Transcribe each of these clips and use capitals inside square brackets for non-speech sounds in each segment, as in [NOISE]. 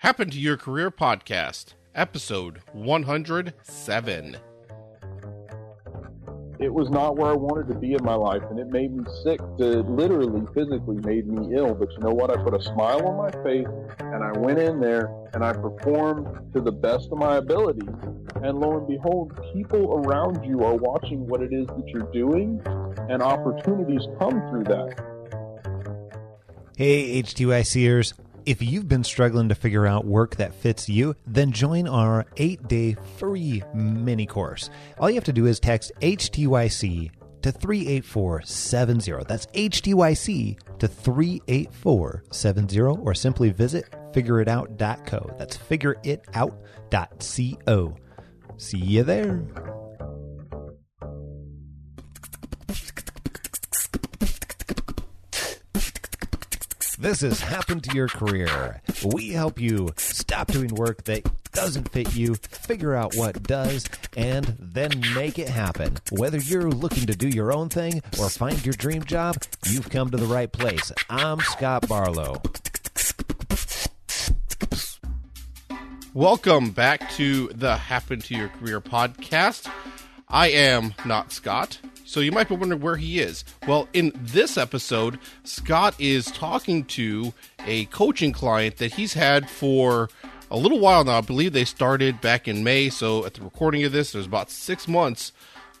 Happen to Your Career podcast, episode 107. It was not where I wanted to be in my life, and it made me sick to literally, physically made me ill. But you know what? I put a smile on my face, and I went in there and I performed to the best of my ability. And lo and behold, people around you are watching what it is that you're doing, and opportunities come through that. Hey, HTYCers. If you've been struggling to figure out work that fits you, then join our eight day free mini course. All you have to do is text HTYC to 38470. That's HTYC to 38470, or simply visit figureitout.co. That's figureitout.co. See you there. This has happened to your career. We help you stop doing work that doesn't fit you, figure out what does, and then make it happen. Whether you're looking to do your own thing or find your dream job, you've come to the right place. I'm Scott Barlow. Welcome back to the Happen to Your Career podcast. I am not Scott, so you might be wondering where he is. Well, in this episode, Scott is talking to a coaching client that he's had for a little while now. I believe they started back in May, so at the recording of this, there's about six months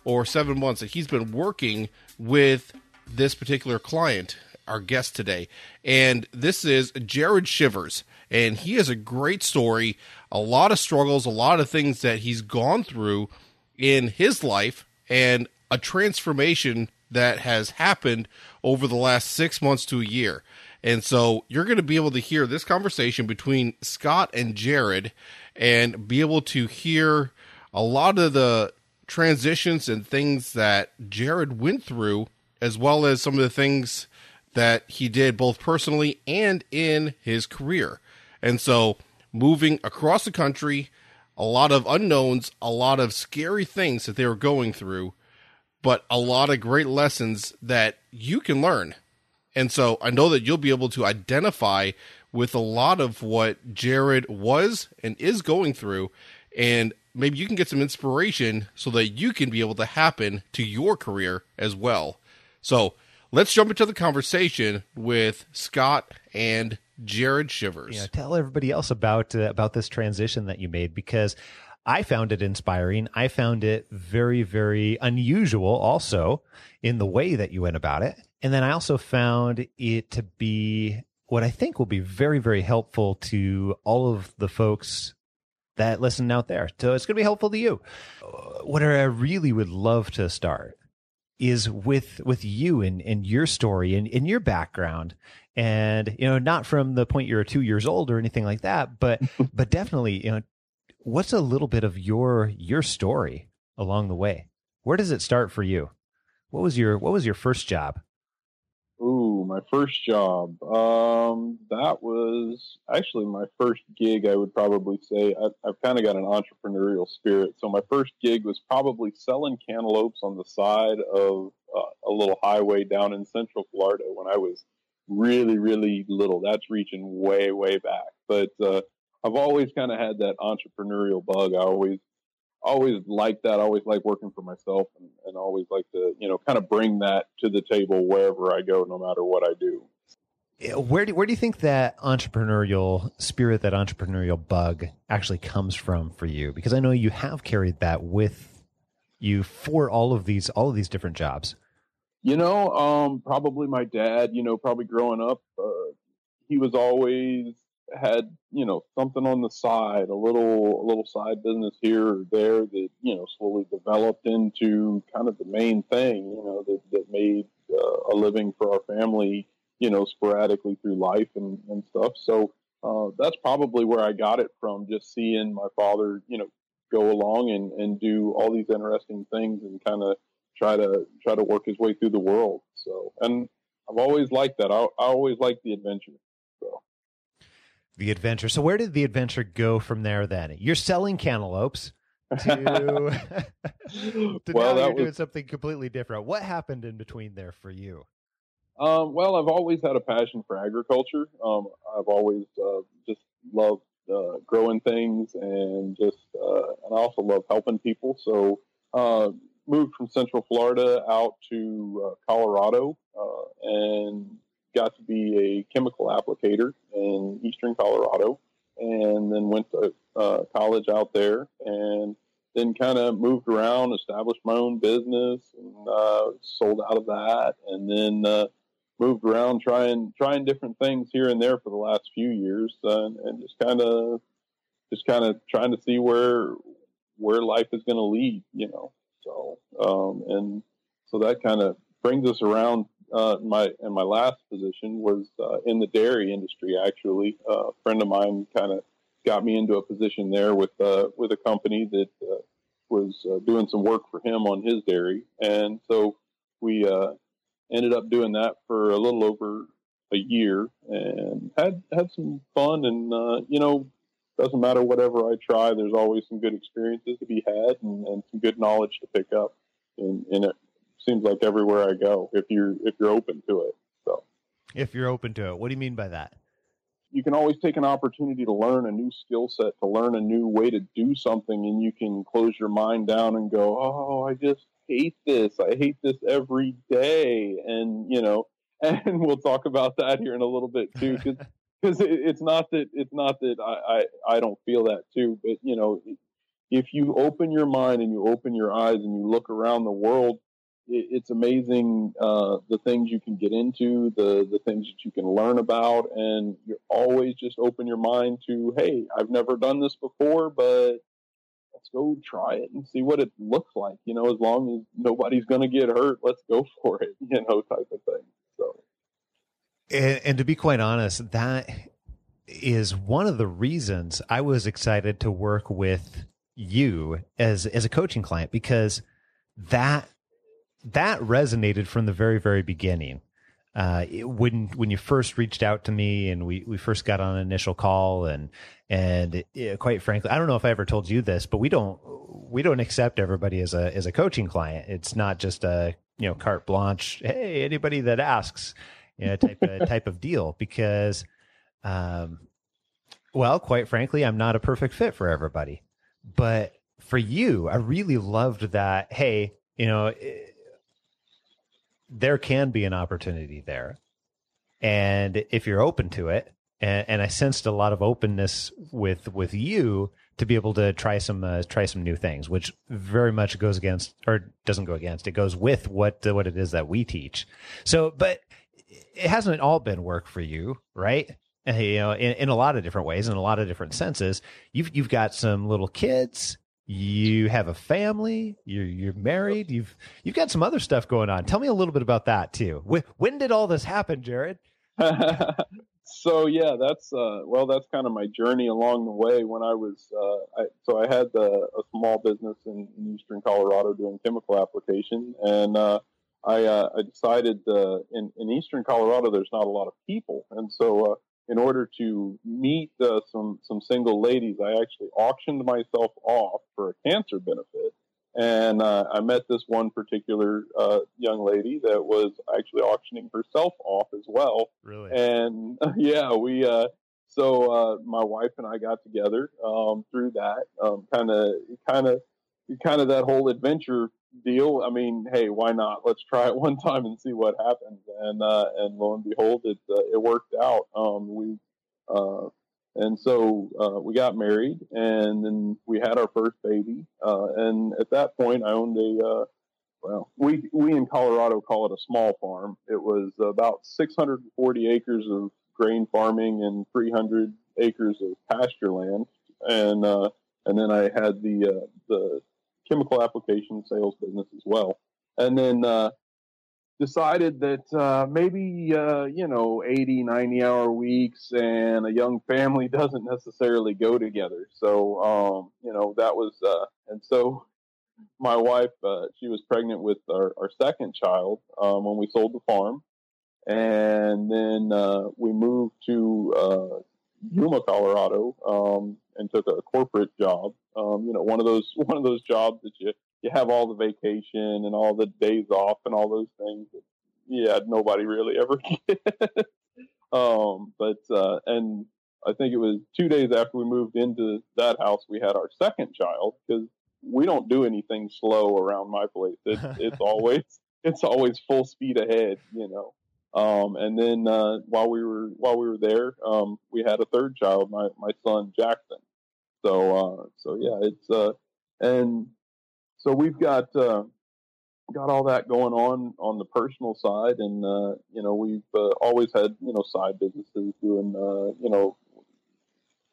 or seven months that he's been working with this particular client, our guest today. And this is Jared Shivers. And he has a great story, a lot of struggles, a lot of things that he's gone through in his life, and a transformation that has happened over the last six months to a year. And so you're going to be able to hear this conversation between Scott and Jared and be able to hear a lot of the transitions and things that Jared went through, as well as some of the things that he did both personally and in his career. And so moving across the country, a lot of unknowns, a lot of scary things that they were going through, but a lot of great lessons that you can learn. And so I know that you'll be able to identify with a lot of what Jared was and is going through. And maybe you can get some inspiration so that you can be able to happen to your career as well. So let's jump into the conversation with Scott and Jared Shivers. Yeah, tell everybody else about uh, about this transition that you made because I found it inspiring. I found it very, very unusual also in the way that you went about it. And then I also found it to be what I think will be very, very helpful to all of the folks that listen out there. So it's going to be helpful to you. What I really would love to start is with with you and, and your story and, and your background and you know not from the point you're two years old or anything like that but [LAUGHS] but definitely you know what's a little bit of your your story along the way where does it start for you what was your what was your first job Ooh, my first job. Um, that was actually my first gig. I would probably say I, I've kind of got an entrepreneurial spirit. So my first gig was probably selling cantaloupes on the side of uh, a little highway down in Central Florida when I was really, really little. That's reaching way, way back. But uh, I've always kind of had that entrepreneurial bug. I always always like that. I always like working for myself and, and always like to, you know, kind of bring that to the table wherever I go, no matter what I do. Where do, where do you think that entrepreneurial spirit, that entrepreneurial bug actually comes from for you? Because I know you have carried that with you for all of these, all of these different jobs. You know, um, probably my dad, you know, probably growing up, uh, he was always had you know something on the side, a little a little side business here or there that you know slowly developed into kind of the main thing, you know that that made uh, a living for our family, you know, sporadically through life and and stuff. So uh, that's probably where I got it from, just seeing my father, you know, go along and and do all these interesting things and kind of try to try to work his way through the world. So and I've always liked that. I, I always liked the adventure. So the adventure. So where did the adventure go from there? Then you're selling cantaloupes to, [LAUGHS] [LAUGHS] to well, now you're was, doing something completely different. What happened in between there for you? Um, well, I've always had a passion for agriculture. Um, I've always uh, just loved uh, growing things and just uh, and I also love helping people. So uh, moved from Central Florida out to uh, Colorado uh, and got to be a chemical applicator in Eastern Colorado, and then went to uh, college out there and then kind of moved around, established my own business, and uh, sold out of that, and then uh, moved around trying trying different things here and there for the last few years, uh, and just kind of just kind of trying to see where where life is going to lead, you know. So um, and so that kind of brings us around. Uh, my and my last position was uh, in the dairy industry. Actually, uh, a friend of mine kind of got me into a position there with uh, with a company that was doing some work for him on his dairy, and so we ended up doing that for a little over a year and had had some fun. And you know, doesn't matter whatever I try, there's always some good experiences to be had and, and some good knowledge to pick up. And, and it seems like everywhere I go, if you're if you're open to it. So, if you're open to it, what do you mean by that? you can always take an opportunity to learn a new skill set, to learn a new way to do something, and you can close your mind down and go, "Oh, I just hate this. I hate this every day." And you know, [LAUGHS] and we'll talk about that here in a little bit too, because [LAUGHS] it, it's not that it's not that I, I I don't feel that too, but you know, if you open your mind and you open your eyes and you look around the world it's amazing uh, the things you can get into, the the things that you can learn about, and you always just open your mind to, hey, I've never done this before, but let's go try it and see what it looks like. You know, as long as nobody's going to get hurt, let's go [LAUGHS] for it. You know, type of thing. So, and, and to be quite honest, that is one of the reasons I was excited to work with you as as a coaching client because that that resonated from the very very beginning. Uh, when when you first reached out to me and we, we first got on an initial call and and it, quite frankly, I don't know if I ever told you this, but we don't we don't accept everybody as a as a coaching client. It's not just a you know carte blanche. Hey, anybody that asks, you know, type of [LAUGHS] type of deal because, um, well, quite frankly, I'm not a perfect fit for everybody, but for you, I really loved that. Hey, you know. There can be an opportunity there. And if you're open to it, and, and I sensed a lot of openness with with you to be able to try some uh, try some new things, which very much goes against or doesn't go against. It goes with what uh, what it is that we teach. So, but it hasn't all been work for you, right? you know, in, in a lot of different ways, in a lot of different senses. You've you've got some little kids you have a family. You're you're married. You've you've got some other stuff going on. Tell me a little bit about that too. When, when did all this happen jared? [LAUGHS] So yeah that's uh, well that's kind of my journey along the way. When i was uh, I, so i had the, a small business in, in, eastern colorado doing chemical application. And uh, I, uh, I decided uh, in, in eastern colorado there's not a lot of people. And so uh, in order to meet uh, some some single ladies, I actually auctioned myself off for a cancer benefit, and uh, I met this one particular uh, young lady that was actually auctioning herself off as well. Really? And [LAUGHS] yeah, we. Uh, so uh, my wife and I got together um, through that, kind of, kind of, kind of that whole adventure deal. I mean, hey, why not? Let's try it [LAUGHS] one time and see what happens. And uh, and lo and behold, it uh, it worked out. Um, we uh, and so uh, we got married, and then we had our first baby. Uh, and at that point, I owned a uh, well, we we in Colorado call it a small farm. It was about 640 acres of grain farming and 300 acres of pasture land, and uh, and then I had the uh, the chemical application sales business as well. And then uh, decided that uh, maybe, uh, you know, 80, 90 hour weeks and a young family [LAUGHS] doesn't necessarily go together. So, um, you know, that was, uh, and so my wife, uh, she was pregnant with our, our second child um, when we sold the farm. And then uh, we moved to Yuma, Colorado, um, and took a corporate job. Um, you know, one of those [LAUGHS] one of those jobs that you you have all the vacation and all the days off and all those things. That, yeah, nobody really ever [LAUGHS] gets. um, but uh, and I think it was two days after we moved into that house, we had our second child because we don't do anything slow around my place. It's, [LAUGHS] it's always it's always full speed ahead, you know. Um, and then uh, while we were while we were there, um, we had a third child, my my son Jackson. So uh, so yeah, it's uh, and so we've got uh, got all that going on on the personal side, and uh, you know we've uh, always had you know side businesses doing uh, you know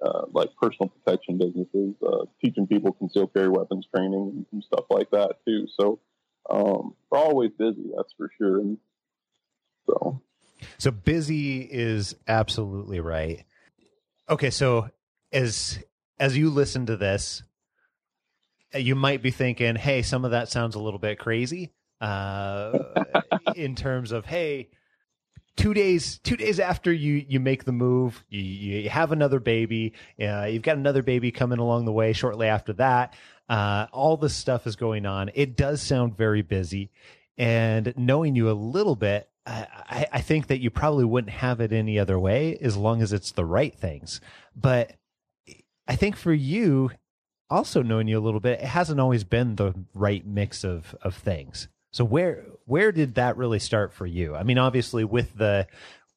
uh, like personal protection businesses, uh, teaching people concealed carry weapons training and stuff like that too. So um, we're always busy, that's for sure. And so, so busy is absolutely right. Okay, so as as you listen to this, you might be thinking, "Hey, some of that sounds a little bit crazy." Uh, in terms of, "Hey, two days two days after you you make the move you, you have another baby uh, you've got another baby coming along the way shortly after that uh, all this stuff is going on it does sound very busy and knowing you a little bit I, I think that you probably wouldn't have it any other way as long as it's the right things but i think for you also knowing you a little bit it hasn't always been the right mix of of things so where where did that really start for you? I mean, obviously with the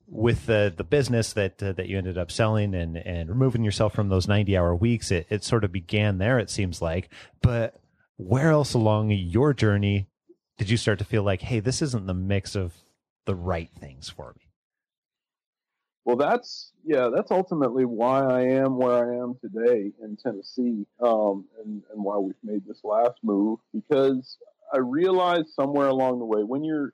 with the the business that uh, that you ended up selling and and removing yourself from those 90 hour weeks, it it sort of began there it seems like. But where else along your journey did you start to feel like, "Hey, this isn't the mix of the right things for me?" Well, that's yeah, that's ultimately why I am where I am today in Tennessee, um, and and why we've made this last move because I realized somewhere along the way when you're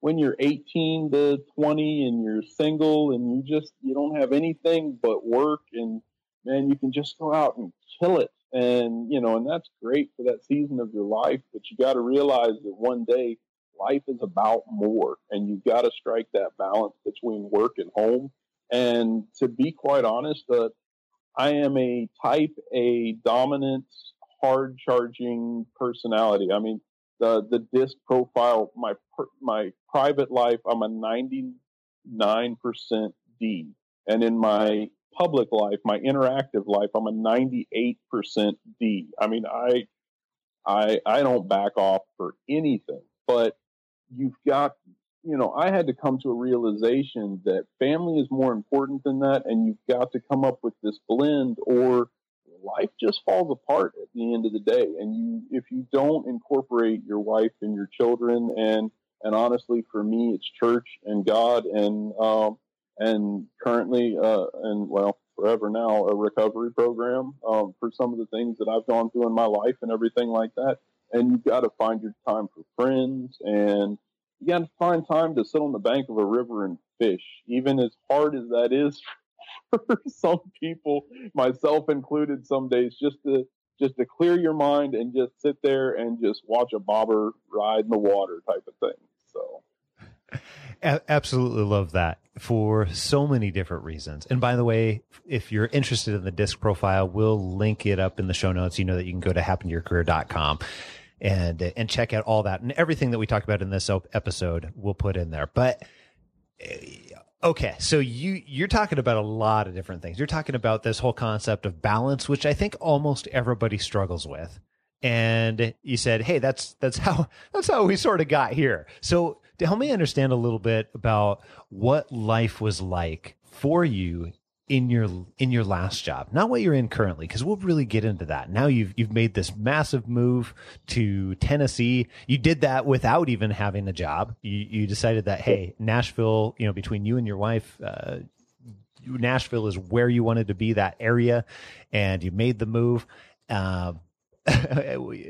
when you're 18 to 20 and you're single and you just you don't have anything but work and man you can just go out and kill it. And you know and that's great for that season of your life but you got to realize that one day life is about more and you've got to strike that balance between work and home and to be quite honest uh, i am a type a dominant hard charging personality. I mean, the the disc profile, my my private life, I'm a 99% D, and in my public life, my interactive life, I'm a 98% D. I mean, I I I don't back off for anything, but you've got you know, I had to come to a realization that family is more important than that, and you've got to come up with this blend, or life just falls apart at the end of the day. And you, if you don't incorporate your wife and your children, and and honestly, for me, it's church and God, and um, and currently, uh, and well, forever now, a recovery program um, for some of the things that I've gone through in my life and everything like that. And you've got to find your time for friends, and you got to find time to sit on the bank of a river and fish, even as hard as that is [LAUGHS] for some people, myself included, some days just to just to clear your mind and just sit there and just watch a bobber ride in the water type of thing. So [LAUGHS] absolutely love that for so many different reasons. And by the way, if you're interested in the disc profile, we'll link it up in the show notes. You know that you can go to happentoyourcareer.com and and check out all that and everything that we talked about in this episode we'll put in there. But eh, Okay, so you you're talking about a lot of different things. You're talking about this whole concept of balance, which I think almost everybody struggles with. And you said, "Hey, that's that's how [LAUGHS] that's how we sort of got here." So, to help me understand a little bit about what life was like for you in your in your last job not what you're in currently because we'll really get into that. Now you've you've made this massive move to tennessee. You did that without even having a job. You you decided that hey nashville you know between you and your wife uh, nashville is where you wanted to be that area and you made the move. Uh, [LAUGHS]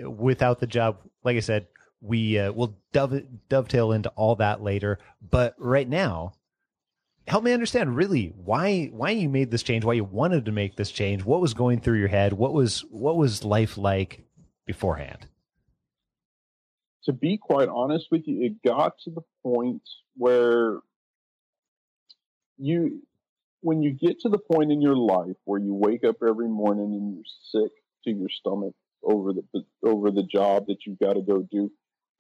without the job like i said we uh, will dove, dovetail into all that later. But right now help me understand really why why you made this change, why you wanted to make this change, what was going through your head, what was what was life like beforehand? To be quite honest with you, it got to the point where you when you get to the point in your life where you wake up every morning and you're sick to your stomach over the over the job that you've got to go do.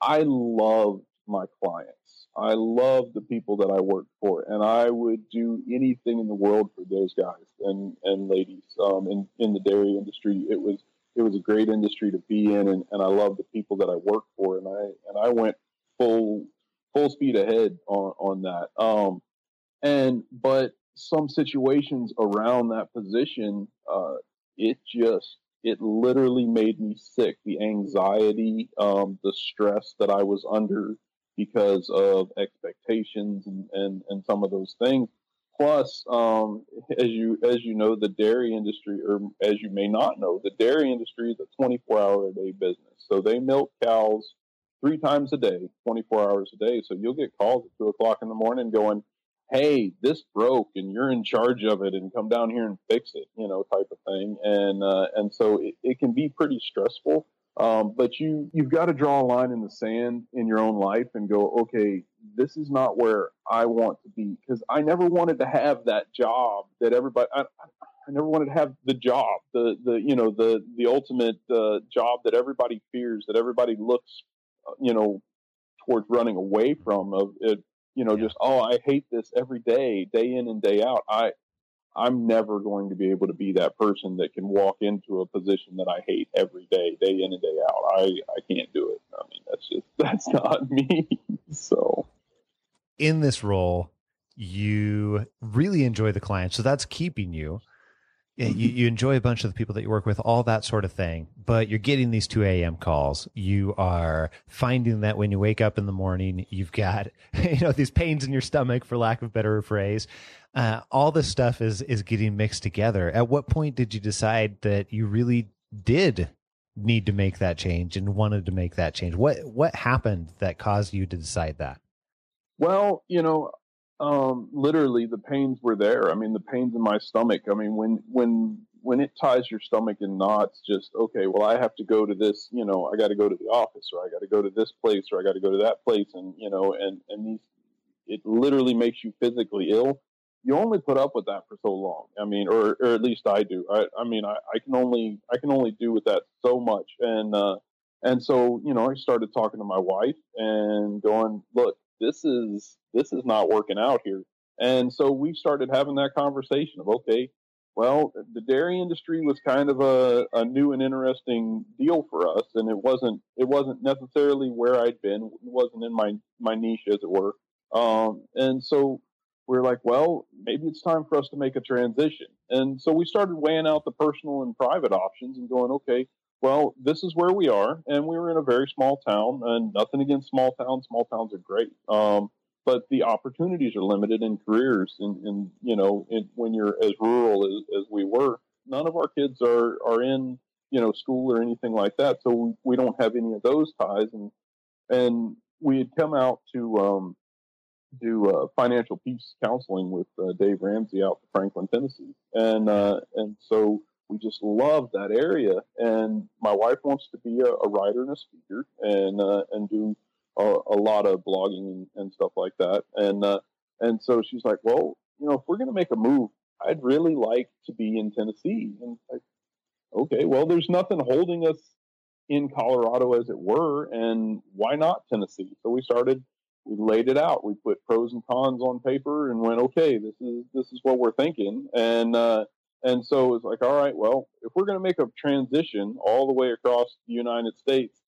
I loved my clients. I love the people that I work for, and I would do anything in the world for those guys and and ladies um, in in the dairy industry. It was it was a great industry to be in, and, and I love the people that I work for, and I and I went full full speed ahead on on that. Um, and but some situations around that position, uh, it just it literally made me sick. The anxiety, um, the stress that I was under because of expectations and, and, and some of those things. Plus, um, as you as you know, the dairy industry, or as you may not know, the dairy industry is a 24 hour a day business. So they milk cows three times a day, 24 hours a day. So you'll get calls at two o'clock in the morning going, hey, this broke and you're in charge of it and come down here and fix it, you know, type of thing. And, uh, and so it, it, can be pretty stressful. Um, but you, you've got to draw a line in the sand in your own life and go, okay, this is not where I want to be. Cause I never wanted to have that job that everybody, I, I never wanted to have the job, the, the, you know, the, the ultimate, uh, job that everybody fears, that everybody looks, uh, you know, towards running away from of it you know, yeah. just oh, I hate this every day, day in and day out. I I'm never going to be able to be that person that can walk into a position that I hate every day, day in and day out. I I can't do it. I mean, that's just [LAUGHS] that's not me. so in this role, you really enjoy the client, so that's keeping you you, you enjoy a bunch of the people that you work with, all that sort of thing, but you're getting these 2 a.m. calls. You are finding that when you wake up in the morning, you've got, [LAUGHS] you know, these pains in your stomach, for lack of better phrase. Uh, all this stuff is, is getting mixed together. At what point did you decide that you really did need to make that change and wanted to make that change? What, what happened that caused you to decide that? Well, you know, um, literally the pains were there. I mean, the pains in my stomach. I mean, when when when it ties your stomach in knots, just okay. Well, I have to go to this. You know, I got to go to the office, or I got to go to this place, or I got to go to that place, and you know, and and these, it literally makes you physically ill. You only put up with that for so long. I mean, or or at least I do. I I mean, I, I can only I can only do with that so much, and uh, and so you know, I started talking to my wife and going, look, this is this is not working out here. And so we started having that conversation of okay, well, the dairy industry was kind of a, a new and interesting deal for us, and it wasn't it wasn't necessarily where I'd been. It wasn't in my my niche, as it were. Um, and so we're like, well, maybe it's time for us to make a transition. And so we started weighing out the personal and private options and going, okay, well, this is where we are, and we were in a very small town, and nothing against small towns. Small towns are great, um, but the opportunities are limited in careers. And, and you know, in, when you're as rural as, as we were, none of our kids are are in you know school or anything like that, so we, we don't have any of those ties. And and we had come out to um, do uh, financial peace counseling with uh, Dave Ramsey out in Franklin, Tennessee, and uh, and so we just love that area. And my wife wants to be a, a writer and a speaker and uh, and do a, a, lot of blogging and, and, stuff like that. And uh, and so she's like, well, you know, if we're to make a move, I'd really like to be in Tennessee. And like, okay, well, there's nothing holding us in Colorado, as it were, and why not Tennessee? So we started. We laid it out. We put pros and cons on paper and went, okay, this is this is what we're thinking. And uh, and so it's like, all right, well, if we're going to make a transition all the way across the United States,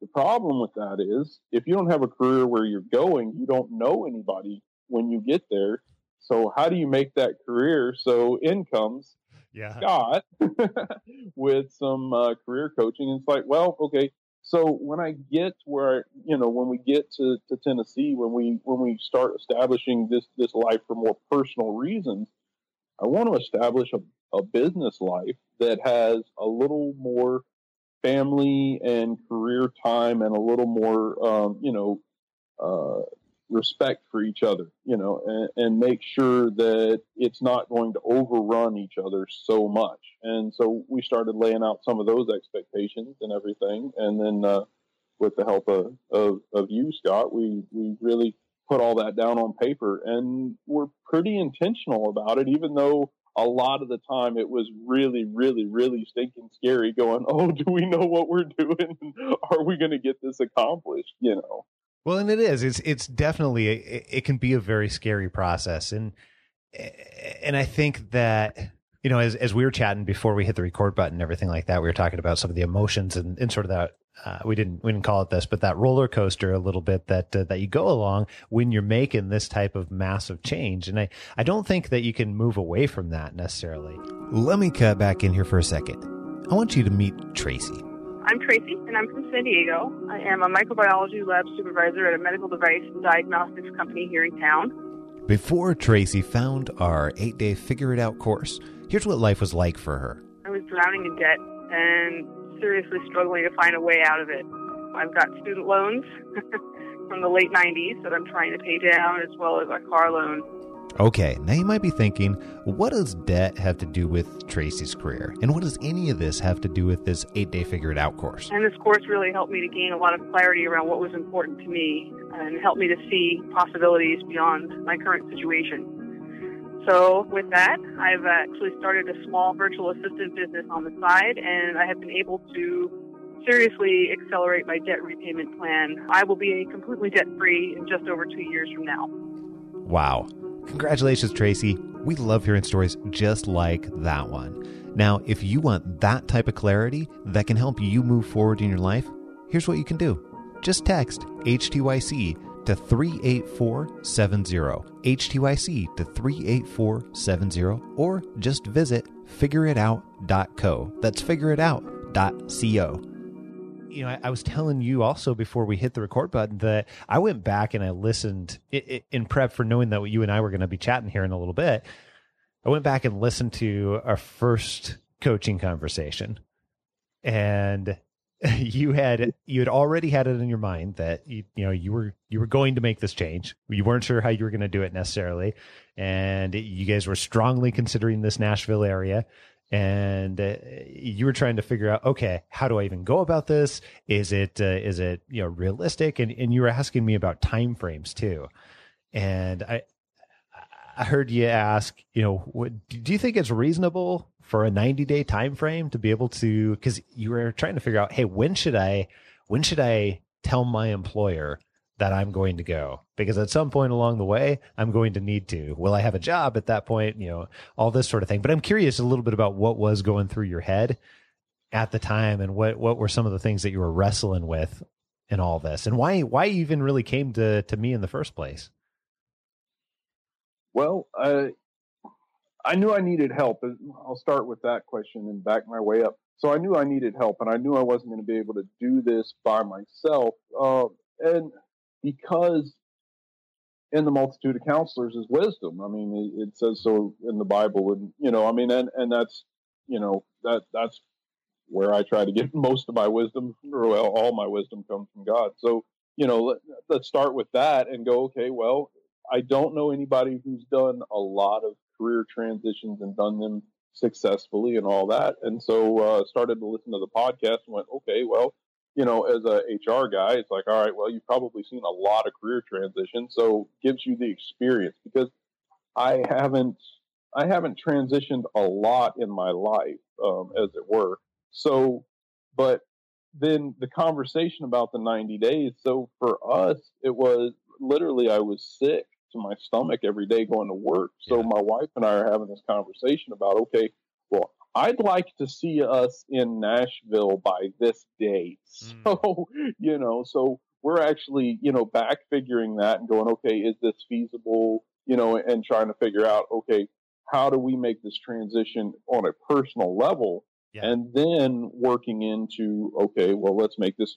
the problem with that is if you don't have a career where you're going, you don't know anybody when you get there. So how do you make that career? So in comes yeah. Scott [LAUGHS] with some uh, career coaching. And it's like, well, okay. So when I get where you know when we get to, to Tennessee, when we when we start establishing this this life for more personal reasons, I want to establish a a business life that has a little more family and career time and a little more, um, you know, uh, respect for each other, you know, and, and, make sure that it's not going to overrun each other so much. And so we started laying out some of those expectations and everything. And then, uh, with the help of, of, of you, Scott, we, we really put all that down on paper and we're pretty intentional about it, even though a lot of the time it was really, really, really stinking scary going, oh, do we know what we're doing? [LAUGHS] Are we going to get this accomplished? You know? Well, and it is. It's it's definitely it, it can be a very scary process, and and I think that you know as as we were chatting before we hit the record button, and everything like that, we were talking about some of the emotions and, and sort of that uh, we didn't we didn't call it this, but that roller coaster a little bit that uh, that you go along when you're making this type of massive change, and I I don't think that you can move away from that necessarily. Let me cut back in here for a second. I want you to meet Tracy. I'm Tracy, and I'm from San Diego. I am a microbiology lab supervisor at a medical device and diagnostics company here in town. Before Tracy found our eight day Figure It Out course, here's what life was like for her. I was drowning in debt and seriously struggling to find a way out of it. I've got student loans [LAUGHS] from the late 90s that I'm trying to pay down, as well as a car loan. Okay, now you might be thinking, what does debt have to do with Tracy's career? And what does any of this have to do with this eight day figure it out course? And this course really helped me to gain a lot of clarity around what was important to me and helped me to see possibilities beyond my current situation. So, with that, I've actually started a small virtual assistant business on the side, and I have been able to seriously accelerate my debt repayment plan. I will be completely debt free in just over two years from now. Wow. Congratulations, Tracy. We love hearing stories just like that one. Now, if you want that type of clarity that can help you move forward in your life, here's what you can do just text HTYC to 38470, HTYC to 38470, or just visit figureitout.co. That's figureitout.co you know, I, I, was telling you also before we hit the record button that I went back and I listened in prep for knowing that you and I were going to be chatting here in a little bit. I went back and listened to our first coaching conversation, and [LAUGHS] you had you had already had it in your mind that you you know you were you were going to make this change. You weren't sure how you were going to do it necessarily, and you guys were strongly considering this Nashville area. And uh, you were trying to figure out okay how do i even go about this? Is it uh, is it you know realistic? And and you were asking me about time frames too. And i i heard you ask you know what, do you think it's reasonable for a 90 day time frame to be able to because you were trying to figure out hey when should i when should i tell my employer that I'm going to go because at some point along the way, I'm going to need to. Will I have a job at that point? You know, all this sort of thing. But I'm curious a little bit about what was going through your head at the time and what, what were some of the things that you were wrestling with in all this and why, why you even really came to, to me in the first place. Well, I, I knew I needed help. I'll start with that question and back my way up. So I knew I needed help and I knew I wasn't going to be able to do this by myself. Uh, and because in the multitude of counselors is wisdom. I mean, it, it, says so in the Bible, and you know, I mean, and and that's you know that that's where I try to get [LAUGHS] most of my wisdom, or well, all my wisdom comes from God. So you know, let, let's start with that and go. Okay, well, I don't know anybody who's done a lot of career transitions and done them successfully and all that, and so uh, started to listen to the podcast and went, okay, well you know, as a HR guy, it's like, all right, well, you've probably seen a lot of career transitions, so gives you the experience because I haven't, I haven't transitioned a lot in my life, um, as it were. So, but then the conversation about the 90 days. So for us, it was literally I was sick to my stomach every day going to work. So yeah. my wife and I are having this conversation about, okay, well, I'd like to see us in Nashville by this date. [LAUGHS] Mm. So, you know, so we're actually, you know, back figuring that and going, okay, is this feasible? You know, and trying to figure out, okay, how do we make this transition on a personal level? Yeah. And then working into, okay, well, let's make this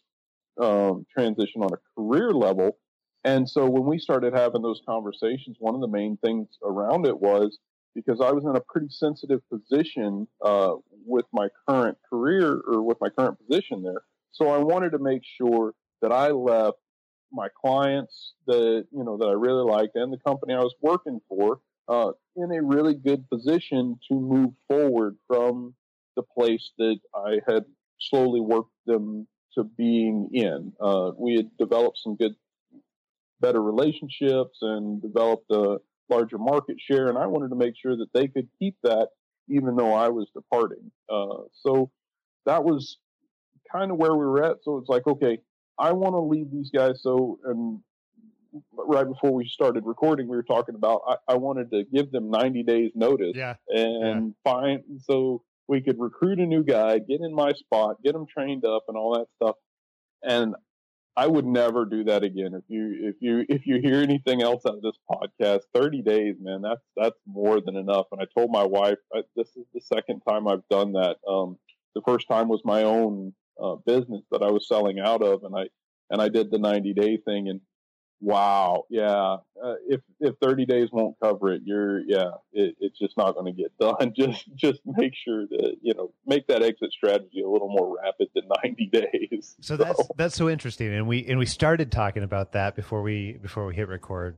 um, transition on a career level. And so when we started having those conversations, one of the main things around it was, because I was in a pretty sensitive position uh, with my current career or with my current position there. So I wanted to make sure that I left my clients that you know that I really liked and the company I was working for uh, in a really good position to move forward from the place that I had slowly worked them to being in. Uh, we had developed some good, better relationships and developed a larger market share, and I wanted to make sure that they could keep that even though I was departing. Uh, so that was kind of where we were at. So it's like, okay, I want to leave these guys so and right before we started recording, we were talking about I, I wanted to give them 90 days notice Yeah. and find so we could recruit a new guy, get in my spot, get them trained up, and all that stuff. And I would never do that again. If you if you if you hear anything else out of this podcast, 30 days, man, that's that's more than enough. And I told my wife I, this is the second time I've done that. Um, the first time was my own uh, business that I was selling out of, and I and I did the 90 day thing, and wow, yeah, uh, if if 30 days won't cover it, you're yeah, it, it's just not going to get [LAUGHS] done. Just just make sure that you know make that exit strategy a little more rapid than [LAUGHS] 90 days. So that's that's so interesting, and we and we started talking about that before we before we hit record.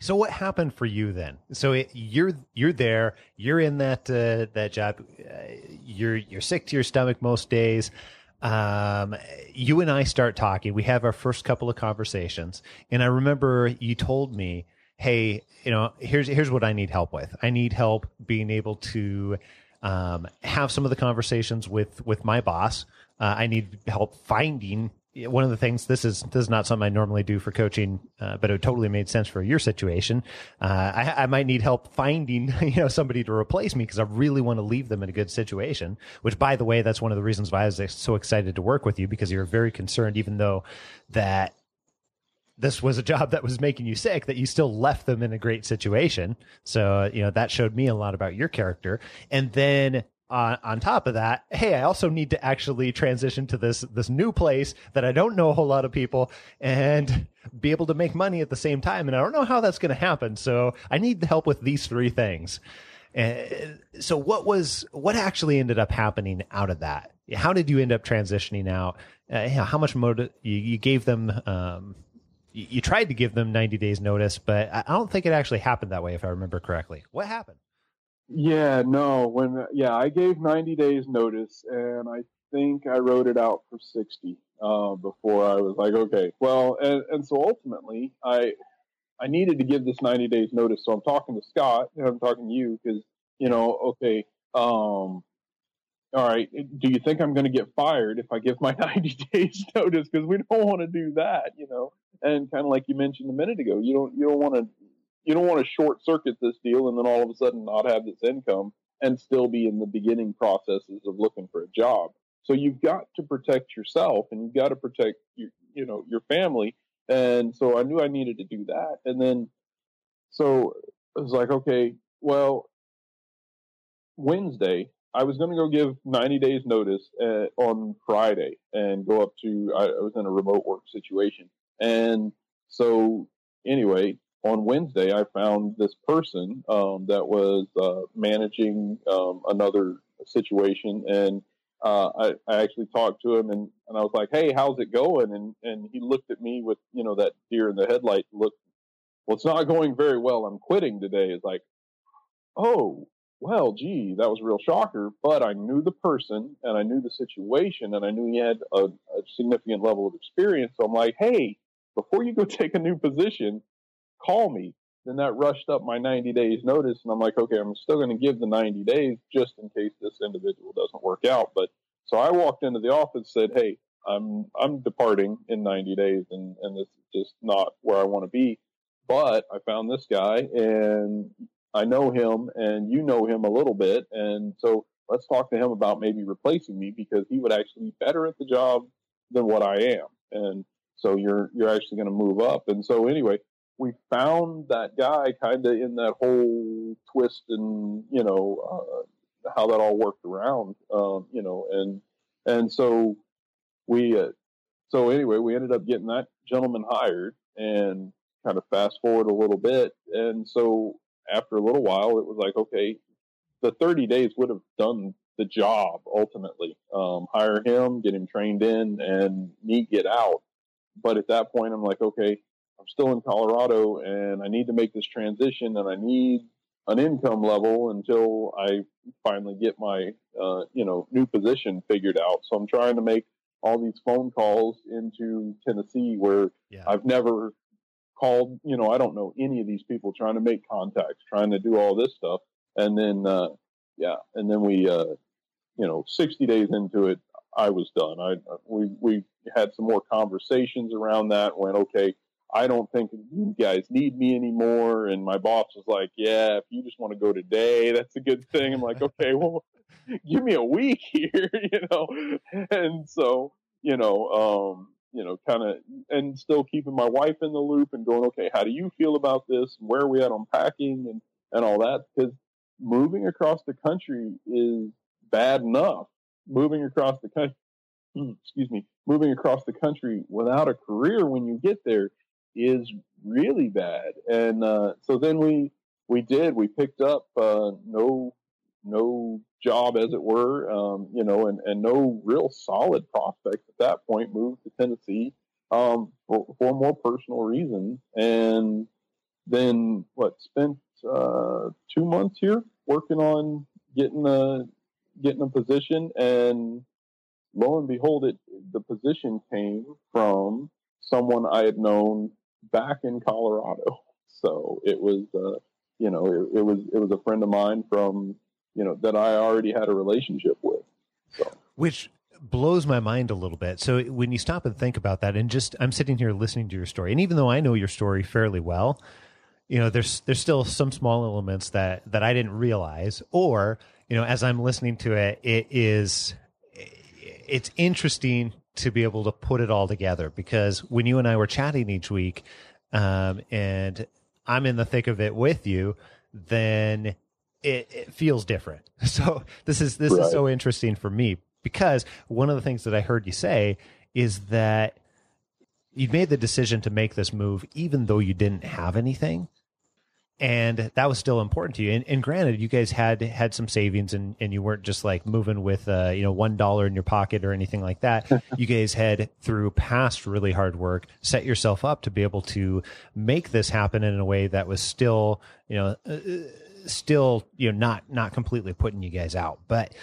So what happened for you then? So it, you're you're there, you're in that uh, that job, uh, you're you're sick to your stomach most days. Um, you and I start talking. We have our first couple of conversations, and I remember you told me, "Hey, you know, here's here's what I need help with. I need help being able to um, have some of the conversations with with my boss. Uh, I need help finding one of the things this is this is not something I normally do for coaching, uh, but it totally made sense for your situation. Uh, I, I might need help finding [LAUGHS] you know somebody to replace me because I really want to leave them in a good situation. Which, by the way, that's one of the reasons why I was so excited to work with you because you're very concerned, even though that this was a job that was making you sick that you still left them in a great situation so you know that showed me a lot about your character and then on, on top of that, hey, I also need to actually transition to this this new place that I don't know a whole lot of people and be able to make money at the same time. And I don't know how that's going to happen. So I need help with these three things. And so what was what actually ended up happening out of that? How did you end up transitioning out? Uh, how much motive you, you gave them? Um, you, you tried to give them 90 days notice, but I don't think it actually happened that way, if I remember correctly. What happened? Yeah, no. When yeah, I gave 90 days notice, and I think I wrote it out for 60 uh, before I was like, okay, well, and, and so ultimately, I I needed to give this 90 days notice. So I'm talking to Scott, and I'm talking to you because you know, okay, um, all right, do you think I'm going to get fired if I give my [LAUGHS] 90 days notice? Because we don't want to do that, you know. And kind of like you mentioned a minute ago, you don't you don't want to you don't want to short circuit this deal and then all of a sudden not have this income and still be in the beginning processes of looking for a job. So you've got to protect yourself and you've got to protect your, you know, your family. And so I knew I needed to do that. And then, so I was like, okay, well, Wednesday, I was going to go give 90 days notice uh, on Friday and go up to, I, I was in a remote work situation. And so anyway, on Wednesday, I found this person um, that was uh, managing um, another situation, and uh, I, I, actually talked to him, and, and I was like, "Hey, how's it going?" And and he looked at me with you know that deer in the headlight look. Well, it's not going very well. I'm quitting today. It's like, oh, well, gee, that was a real shocker. But I knew the person, and I knew the situation, and I knew he had a, a significant level of experience. So I'm like, hey, before you go [LAUGHS] take a new position call me. Then that rushed up my 90 days notice. And I'm like, okay, I'm still going to give the 90 days just in case this individual doesn't work out. But so I walked into the office, said, Hey, I'm, I'm departing in 90 days and, and this is just not where I want to be. But I found this guy and I know him and you know him a little bit. And so let's talk to him about maybe replacing me because he would actually be better at the job than what I am. And so you're, you're actually going to move up. And so anyway, we found that guy kind of in that whole twist and you know uh, how that all worked around um, you know and and so we uh, so anyway we ended up getting that gentleman hired and kind of fast forward a little bit. And so after a little while it was like okay the 30 days would have done the job ultimately um, hire him get him trained in and me get out. But at that point i'm like okay I'm still in Colorado and I need to make this transition and I need an income level until I finally get my, uh, you know, new position figured out. So I'm trying to make all these phone calls into Tennessee where yeah. I've never called, you know, I don't know any of these people trying to make contacts, trying to do all this stuff. And then, uh, yeah. And then we, uh, you know, 60 days into it, I was done. I, we, we had some more conversations around that. Went okay. I don't think you guys need me anymore. And my boss was like, "Yeah, if you just want to go today, that's a good thing." I'm like, "Okay, [LAUGHS] well, give me a week [LAUGHS] here, [LAUGHS] you know." And so, you know, um, you know, kind of, and still keeping my wife in the loop and going, "Okay, how do you feel about this? Where are we at on packing and and all that?" Because moving across the country is bad enough. Moving across the country, [CLEARS THROAT] excuse me, moving across the country without a career when you get there is really bad. And uh, so then we we did we picked up uh, no no job as it were, um, you know, and, and no real solid prospects at that point. Moved to Tennessee um, for, for more personal reasons, and then what? Spent uh, two months here working on getting a getting a position, and lo and behold, it the position came from someone I had known back in Colorado. So it was, uh, you know, it, it, was it was a friend of mine from, you know, that I already had a relationship with. So. Which blows my mind a little bit. So when you stop and think about that, and just I'm sitting here listening to your story, and even though I know your story fairly well, you know, there's there's still some small elements that that I didn't realize, or you know, as I'm listening to it, it is it's interesting to be able to put it all together because when you and I were chatting each week, um, and I'm in the thick of it with you, then it, it feels different. [LAUGHS] So this is this right. is so interesting for me because one of the things that I heard you say is that you made the decision to make this move even though you didn't have anything and that was still important to you. And, and, granted, you guys had had some savings, and, and you weren't just like moving with uh, you know one dollar in your pocket or anything like that. [LAUGHS] you guys had through past really hard work set yourself up to be able to make this happen in a way that was still you know uh, still you know not not completely putting you guys out, but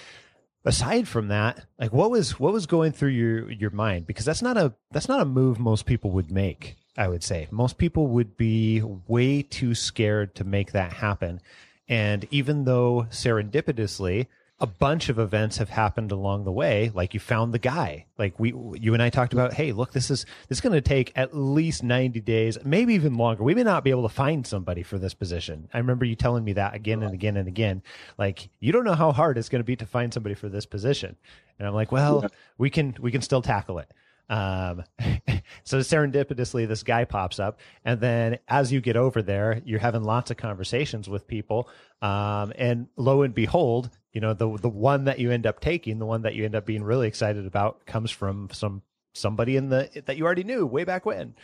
aside from that like what was what was going through your your mind because that's not a that's not a move most people would make I would say. Most people would be way too scared to make that happen. And even though serendipitously, a bunch of events have happened along the way. Like you found the guy. Like we, you and I talked about. Hey, look, this is this is going to take at least ninety days, maybe even longer. We may not be able to find somebody for this position. I remember you telling me that again and again and again. Like you don't know how hard it's going to be to find somebody for this position. And I'm like, well, we can we can still tackle it. Um, [LAUGHS] so serendipitously, this guy pops up, and then as you get over there, you're having lots of conversations with people, um, and lo and behold, you know the the one that you end up taking, the one that you end up being really excited about, comes from some somebody in the that you already knew way back when.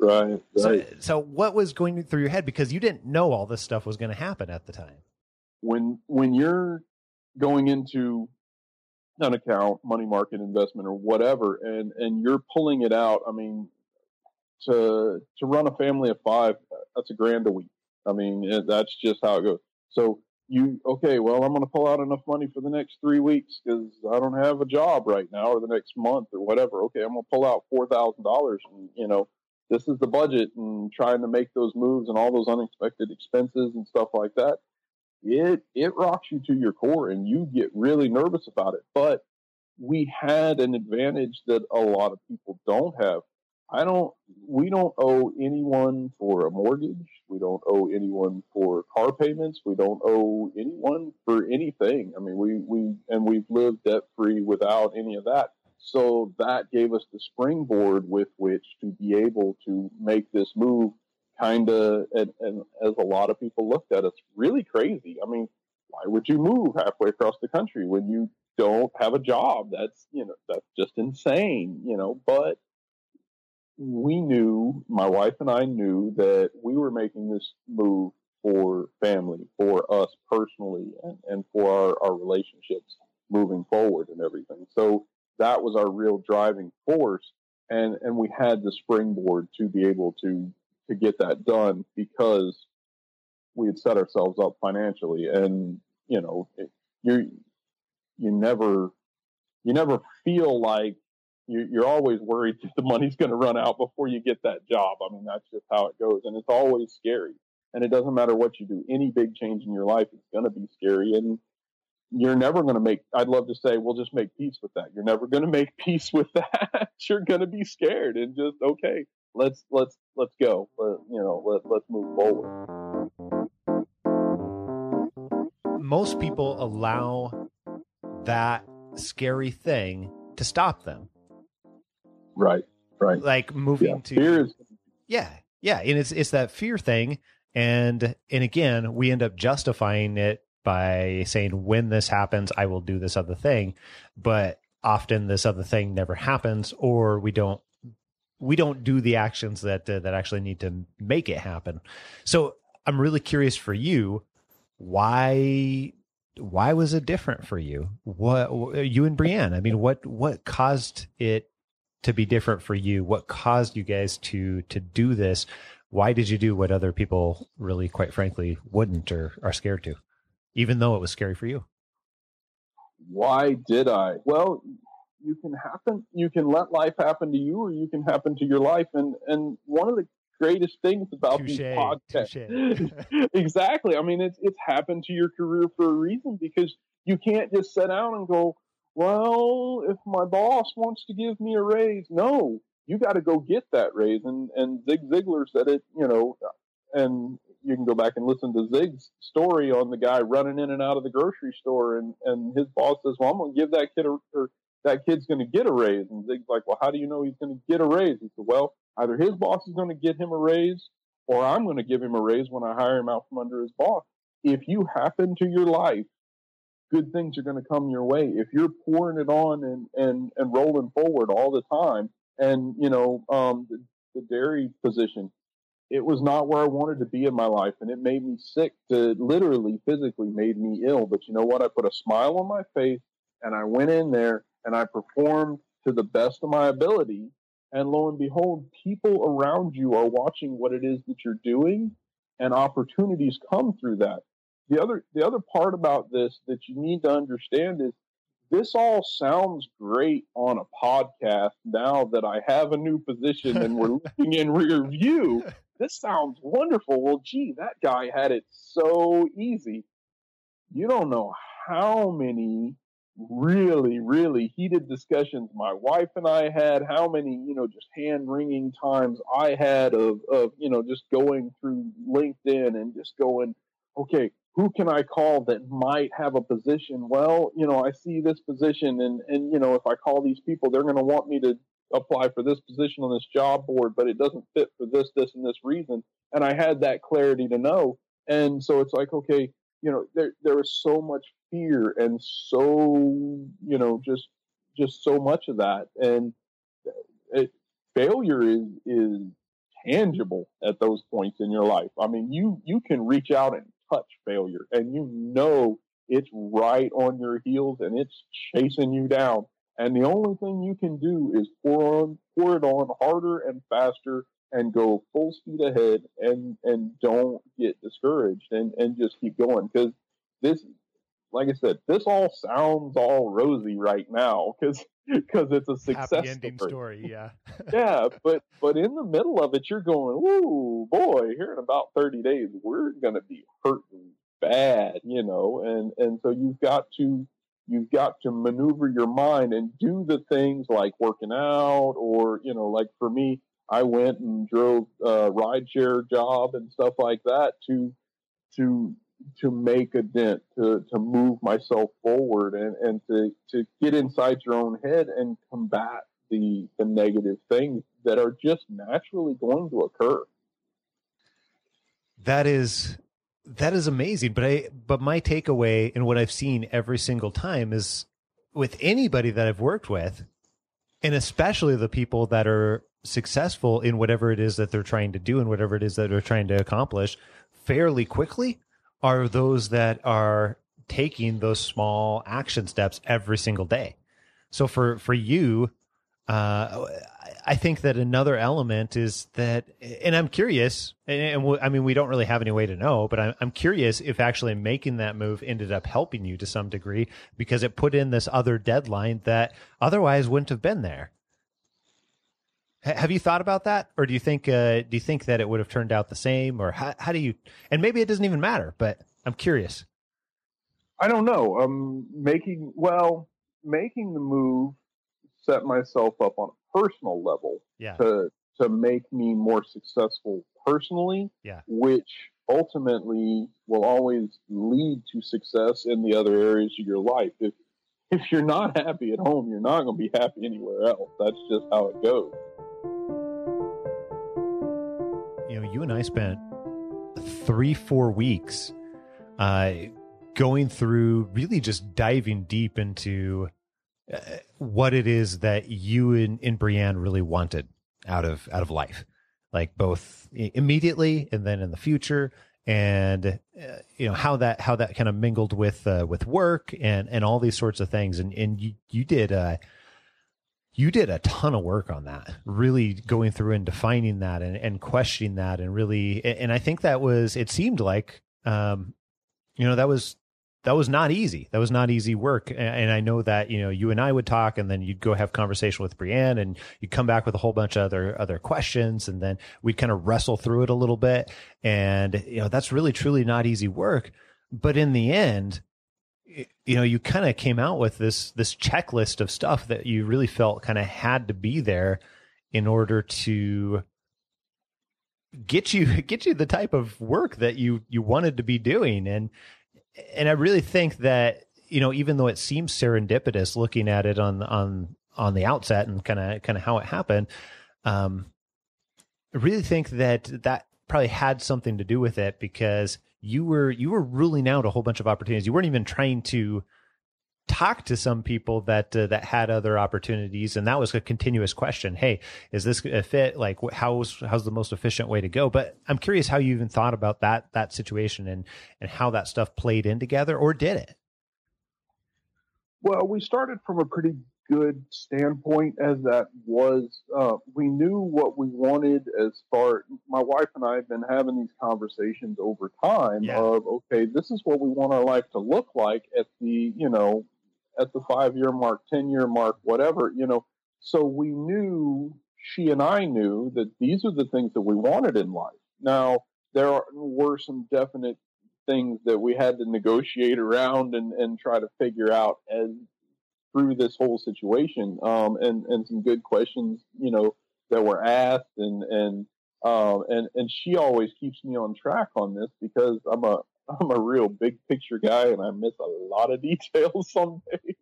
Right. right. So, so what was going through your head because you didn't know all this stuff was going to happen at the time? When when you're going into an account, money market investment, or whatever, and and you're pulling it out. I mean, to to run a family of five, that's a grand a week. I mean, it, that's just how it goes. So you okay? Well, I'm going to pull out enough money for the next three weeks because I don't have a job right now, or the next month, or whatever. Okay, I'm going to pull out four thousand dollars, you know, this is the budget, and trying to make those moves and all those unexpected expenses and stuff like that it it rocks you to your core and you get really nervous about it. But we had an advantage that a lot of people don't have. I don't we don't owe anyone for a mortgage. We don't owe anyone for car payments. We don't owe anyone for anything. I mean we we and we've lived debt free without any of that. So that gave us the springboard with which to be able to make this move kind of, and, and as a lot of people looked at us, really crazy. I mean, why would you move halfway across the country when you don't have a job? That's, you know, that's just insane, you know, but we knew, my wife and I knew that we were making this move for family, for us personally, and, and for our, our relationships moving forward and everything. So that was our real driving force. And, and we had the springboard to be able to to get that done because we had set ourselves up financially. And you know you you never you never feel like you, you're always worried [LAUGHS] that the money's going to run out before you get that job. I mean that's just how it goes. And it's always scary. And it doesn't matter what you do any big change in your life is going to be scary. And you're never going to make i'd love to say we'll just make peace with that. You're never going [LAUGHS] to make peace with that. You're going to be scared and just okay let's let's let's go. Let, you know let, let's move forward. Most people allow that scary thing to stop them. Right right. Like moving yeah. to fear is yeah yeah and it's it's that fear thing. And and again we end up justifying it by saying when this happens i will do this other thing. But often this other thing never happens or we don't we don't do the actions that uh, that actually need to make it happen. So i'm really curious for you why why was it different for you? What you and brienne i mean what what caused it to be different for you? What caused you guys to to do this? Why did you do what other people really quite frankly wouldn't or are scared to even though it was scary for you? Why did i? Well you can happen you can let life happen to you or you can happen to your life. And and one of the greatest things about Touché, these podcasts [LAUGHS] exactly. I mean it's it's happened to your career for a reason because you can't just sit down and go well if my boss wants to give me a raise no you got to go get that raise. And and zig ziglar said it you know and you can go back and listen to Zig's story on the guy running in and out of the grocery store, and and his boss says, "Well, I'm going to give that kid a, or that kid's going to get a raise." And Zig's like, "Well, how do you know he's going to get a raise?" He said, "Well, either his boss is going to get him a raise, or I'm going to give him a raise when I hire him out from under his boss. If you happen to your life, good things are going to come your way. If you're pouring it on and and and rolling forward all the time, and you know, um, the, the dairy position." it was not where I wanted to be in my life, and it made me sick. To literally, physically, made me ill. But you know what? I put a smile on my face, and I went in there and I performed to the best of my ability. And lo and behold, people around you are watching what it is that you're doing, and opportunities come through that. The other, the other part about this that you need to understand is this all sounds great on a podcast now that I have a new position and we're [LAUGHS] looking in rear view this sounds wonderful. Well, gee, that guy had it so easy. You don't know how many really, really heated discussions my wife and I had, how many, you know, just hand wringing times I had of, of, you know, just going through LinkedIn and just going, okay, who can I call that might have a position? Well, you know, I see this position and, and, you know, if I call these people, they're going to want me to apply for this position on this job board, but it doesn't fit for this, this, and this reason. And I had that clarity to know. And so it's like, okay, you know, there there is so much fear and so, you know, just just so much of that. And it, failure is is tangible at those points in your life. I mean, you you can reach out and touch failure, and you know it's right on your heels and it's chasing you down. And the only thing you can do is pour on, pour it on harder and faster and go full speed ahead and, and don't get discouraged and, and just keep going. Cause this, like I said, this all sounds all rosy right now because because it's a success Happy ending story. story. Yeah. [LAUGHS] yeah, but but in the middle of it, you're going, "Ooh, boy! Here in about 30 days, we're going to be hurting bad," you know, and and so you've got to you've got to maneuver your mind and do the things like working out or you know like for me i went and drove a rideshare job and stuff like that to to to make a dent to to move myself forward and and to to get inside your own head and combat the the negative things that are just naturally going to occur That is that is amazing. But I but my takeaway and what I've seen every single time is with anybody that I've worked with, and especially the people that are successful in whatever it is that they're trying to do and whatever it is that they're trying to accomplish fairly quickly are those that are taking those small action steps every single day. So for for you, uh, I think that another element is that, and I'm curious, and, and I mean, we don't really have any way to know, but I'm, I'm curious if actually making that move ended up helping you to some degree because it put in this other deadline that otherwise wouldn't have been there. H- have you thought about that, or do you think uh, do you think that it would have turned out the same, or how, how do you? And maybe it doesn't even matter, but I'm curious. I don't know. Um, making well, making the move set myself up on a personal level Yeah. to to make me more successful personally. Yeah. Which ultimately will always lead to success in the other areas of your life. If if you're not happy at home, you're not going to be happy anywhere else. That's just how it goes. You know, you and I spent three, four weeks uh, going through really just diving deep into uh, what it is that you and, and Brienne really wanted out of out of life, like both immediately and then in the future, and uh, you know how that how that kind of mingled with uh, with work and and all these sorts of things, and and you you did. Uh, you did a ton of work on that really going through and defining that and, and questioning that and really and i think that was it seemed like um you know that was that was not easy. That was not easy work. And, and i know that you know you and i would talk and then you'd go have conversation with brienne and you'd come back with a whole bunch of other other questions and then we'd kind of wrestle through it a little bit. And you know that's really truly not easy work. But in the end you know you kind of came out with this this checklist of stuff that you really felt kind of had to be there in order to get you [LAUGHS] get you the type of work that you you wanted to be doing. And and I really think that you know even though it seems serendipitous looking at it on on on the outset and kind of kind of how it happened um I really think that that probably had something to do with it because you were you were ruling out a whole bunch of opportunities. You weren't even trying to talk to some people that uh, that had other opportunities. And that was a continuous question. Hey is this a fit? Like how's how's the most efficient way to go? But i'm curious how you even thought about that that situation and and how that stuff played in together or did it? Well, we started from a pretty good standpoint as that was uh, we knew what we wanted as far my wife and I have been having these conversations over time Yeah. of okay this is what we want our life to look like at the you know at the 5 year mark 10 year mark whatever you know so we knew she and I knew that these are the things that we wanted in life now there are, were some definite things that we had to negotiate around and, and try to figure out as through this whole situation um, and and some good questions you know that were asked and and um, and and she always keeps me on track on this because I'm a [LAUGHS] I'm a real big picture guy and I miss a lot of [LAUGHS] details some days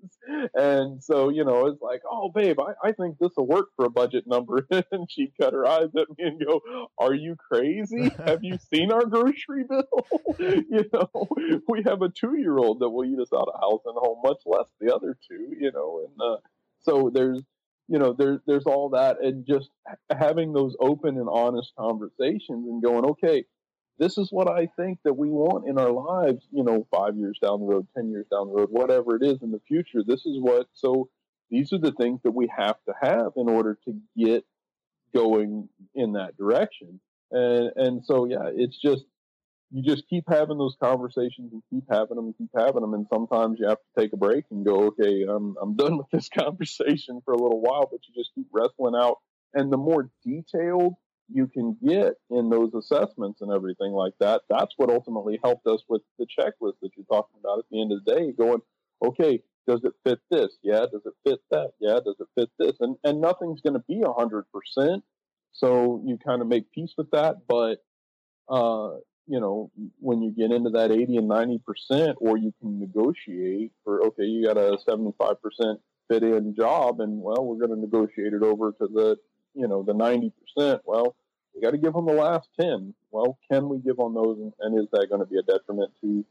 and so you know it's like oh babe I, I think this will work for a budget number. [LAUGHS] And she'd cut her eyes at me and go are you crazy? Have you seen our grocery bill? [LAUGHS] You know we have a two year old that will eat us out of house and home much less the other two you know and uh, so there's you know there's there's all that and just having those open and honest conversations and going okay this is what I think that we want in our lives, you know, five years down the road, 10 years down the road, whatever it is in the future. This is what, so these are the things that we have to have in order to get going in that direction. And, and so, yeah, it's just, you just keep having those conversations and keep having them keep having them. And sometimes you have to take a break and go, okay, I'm, I'm [LAUGHS] done with this conversation for a little while, but you just keep wrestling out. And the more detailed you can get in those assessments and everything like that, that's what ultimately helped us with the checklist that you're talking about at the end of the day, going, okay, does it fit this? Yeah. Does it fit that? Yeah. Does it fit this? And, and nothing's going to be a hundred percent. So you kind of make peace with that. But, uh, you know, when you get into that 80 and 90%, or you can negotiate for, okay, you got a 75% fit in job and well, we're going to negotiate it over to the, you know, the 90%. Well, we got to give them the last 10. Well, can we give on those? And, and is that going to be a detriment to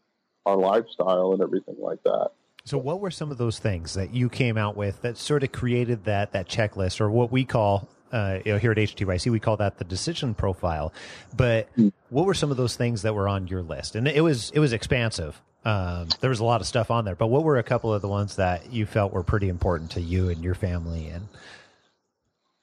our lifestyle and everything like that? So, what were some of those things that you came out with that sort of created that that checklist, or what we call, uh, you know, here at HTYC, we call that the decision profile. But Mm. what were some of those things that were on your list? And it was it was expansive. Um, there was a lot of stuff on there, but what were a couple of the ones that you felt were pretty important to you and your family? And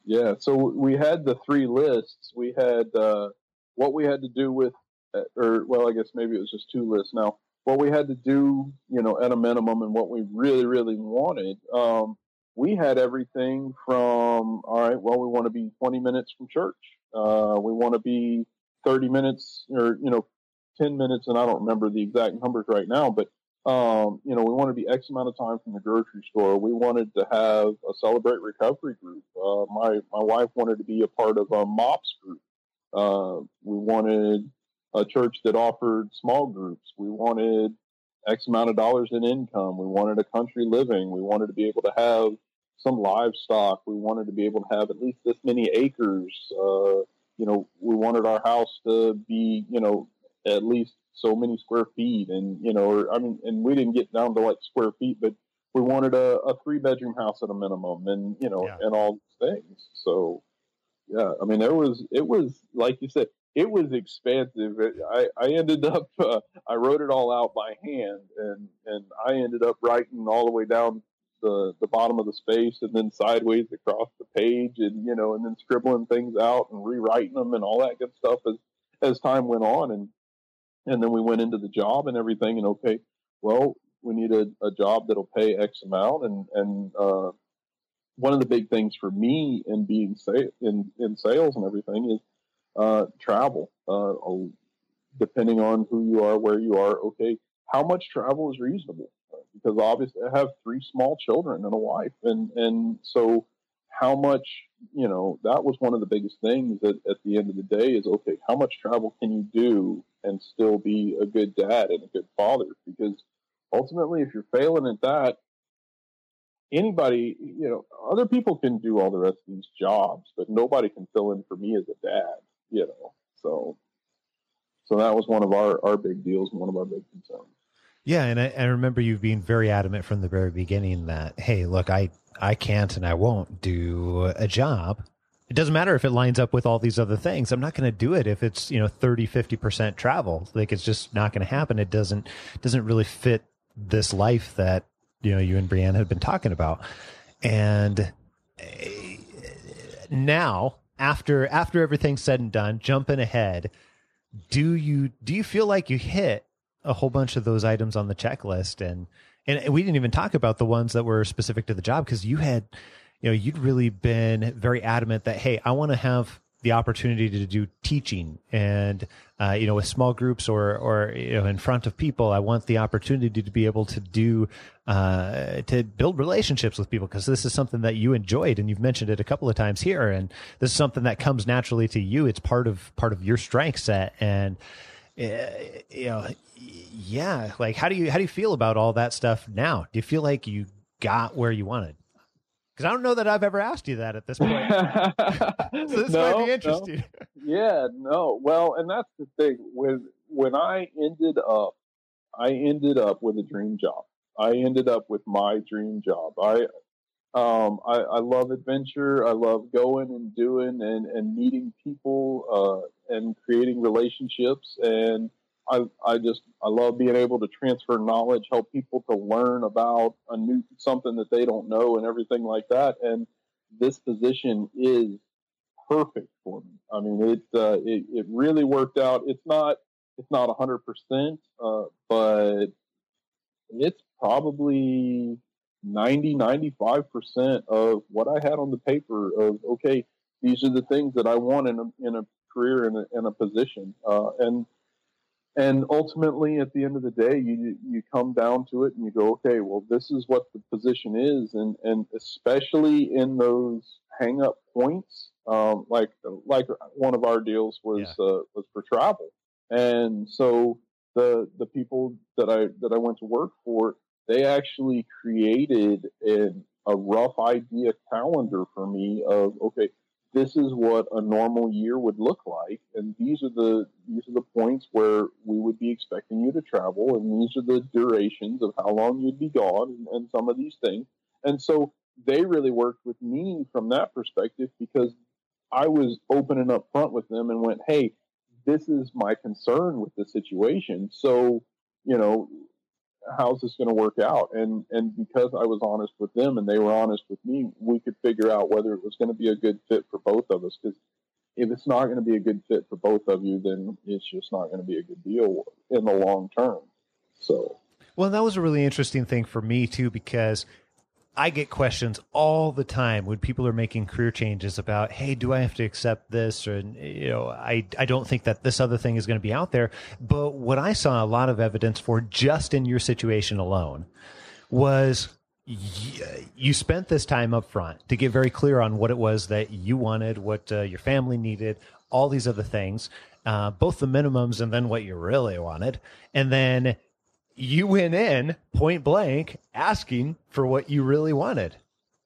Yeah, so we had the three lists. We had uh, what we had to do with, uh, or well, I guess maybe it was just two lists now. What we had to do, you know, at a minimum, and what we really, really wanted. Um, we had everything from all right. Well, we want to be 20 minutes from church. Uh, we want to be 30 minutes, or you know, 10 minutes, and I don't remember the exact numbers right now, but um, you know, we wanted to be X amount of time from the grocery store. We wanted to have a celebrate recovery group. Uh, my my wife wanted to be a part of a MOPS group. Uh, we wanted a church that offered small groups. We wanted X amount of dollars in income. We wanted a country living. We wanted to be able to have some livestock. We wanted to be able to have at least this many acres. Uh, you know, we wanted our house to be, you know, at least so many square feet and you know or, i mean and we didn't get down to like square feet but we wanted a, a three bedroom house at a minimum and you know yeah. and all these things. So yeah i mean there was it was like you said it was expansive i i ended up [LAUGHS] uh, i wrote it all out by hand and and i ended up writing all the way down the the bottom of the space and then sideways across the page and you know and then scribbling things out and rewriting them and all that good stuff as as time went on. And and then we went into the job and everything. And okay, well, we need a, a job that'll pay X amount. And, and, uh, one of the big things for me in being sa- in, in sales and everything is, uh, travel, uh, depending on who you are, where you are. Okay. How much travel is reasonable? Because obviously I have three small children and a wife. And, and so how much, you know, that was one of the biggest things that at the end of the day is, okay, how much travel can you do and still be a good dad and a good father because ultimately if you're failing at that anybody you know other people can do all the rest of these jobs but nobody can fill in for me as a dad you know so so that was one of our our big deals and one of our big concerns. Yeah and I, I remember you being very adamant from the very beginning that hey look i i can't and i won't do a job it doesn't matter if it lines up with all these other things. I'm not going to do it if it's, you know, 30, 50% travel. Like it's just not going to happen. It doesn't, doesn't really fit this life that, you know, you and Brianne had been talking about. And eh, now after, after everything's said and done, jumping ahead, do you, do you feel like you hit a whole bunch of those items on the checklist and, and we didn't even talk about the ones that were specific to the job because you had, you know, you'd really been very adamant that, hey, I want to have the opportunity to do teaching and uh, you know with small groups or or you know in front of people i want the opportunity to be able to do uh, to build relationships with people because this is something that you enjoyed and you've mentioned it a couple of times here and this is something that comes naturally to you. It's part of part of your strength set and uh, you know yeah like how do you how do you feel about all that stuff now? Do you feel like you got where you wanted because I don't know that I've ever asked you that at this point. [LAUGHS] so this no, might be interesting. No. Yeah, no. Well, and that's the thing. When when I ended up, I ended up with a dream job. I ended up with my dream job. I um, I, I love adventure. I love going and doing and, and meeting people uh, and creating relationships. And I, I just I love being able to transfer knowledge, help people to learn about a new something that they don't know, and everything like that. And this position is perfect for me. I mean, it uh, it, it really worked out. It's not it's not hundred uh, percent, but it's probably 90 95 percent of what I had on the paper. Of okay, these are the things that I want in a in a career in a, in a position, uh, and and ultimately at the end of the day you you come down to it and you go okay well this is what the position is and and especially in those hang up points um, like like one of our deals was yeah. uh, was for travel and so the the people that I that I went to work for they actually created an, a rough idea calendar for me of okay this is what a normal year would look like, and these are the these are the points where we would be expecting you to travel, and these are the durations of how long you'd be gone, and, and some of these things. And so they really worked with me from that perspective because I was open and upfront with them and went, "Hey, this is my concern with the situation. So, you know, how's this going to work out? And and because I was honest with them and they were honest with me, we could figure out whether it was going to be a good fit for both of us. Because if it's not going to be a good fit for both of you, then it's just not going to be a good deal in the long term. So, well, that was a really interesting thing for me too because I get questions all the time when people are making career changes about, hey, do I have to accept this? Or, you know, I, I don't think that this other thing is going to be out there. But what I saw a lot of evidence for just in your situation alone was you spent this time up front to get very clear on what it was that you wanted, what uh, your family needed, all these other things, uh, both the minimums and then what you really wanted. And then you went in point blank asking for what you really wanted.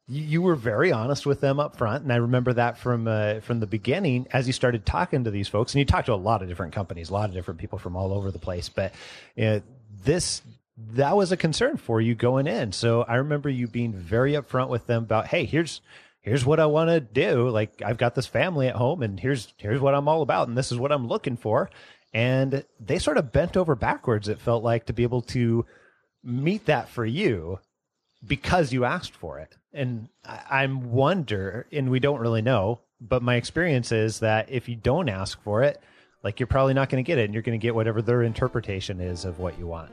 You, you were very honest with them up front, and I remember that from uh, from the beginning as you started talking to these folks. And you talked to a lot of different companies, a lot of different people from all over the place. But uh, this that was a concern for you going in. So I remember you being very upfront with them about, hey, here's here's what I want to do. Like I've got this family at home, and here's here's what I'm all about, and this is what I'm looking for and they sort of bent over backwards it felt like to be able to meet that for you because you asked for it. And I, am wonder and we don't really know but my experience is that if you don't ask for it like you're probably not going to get it and you're going to get whatever their interpretation is of what you want.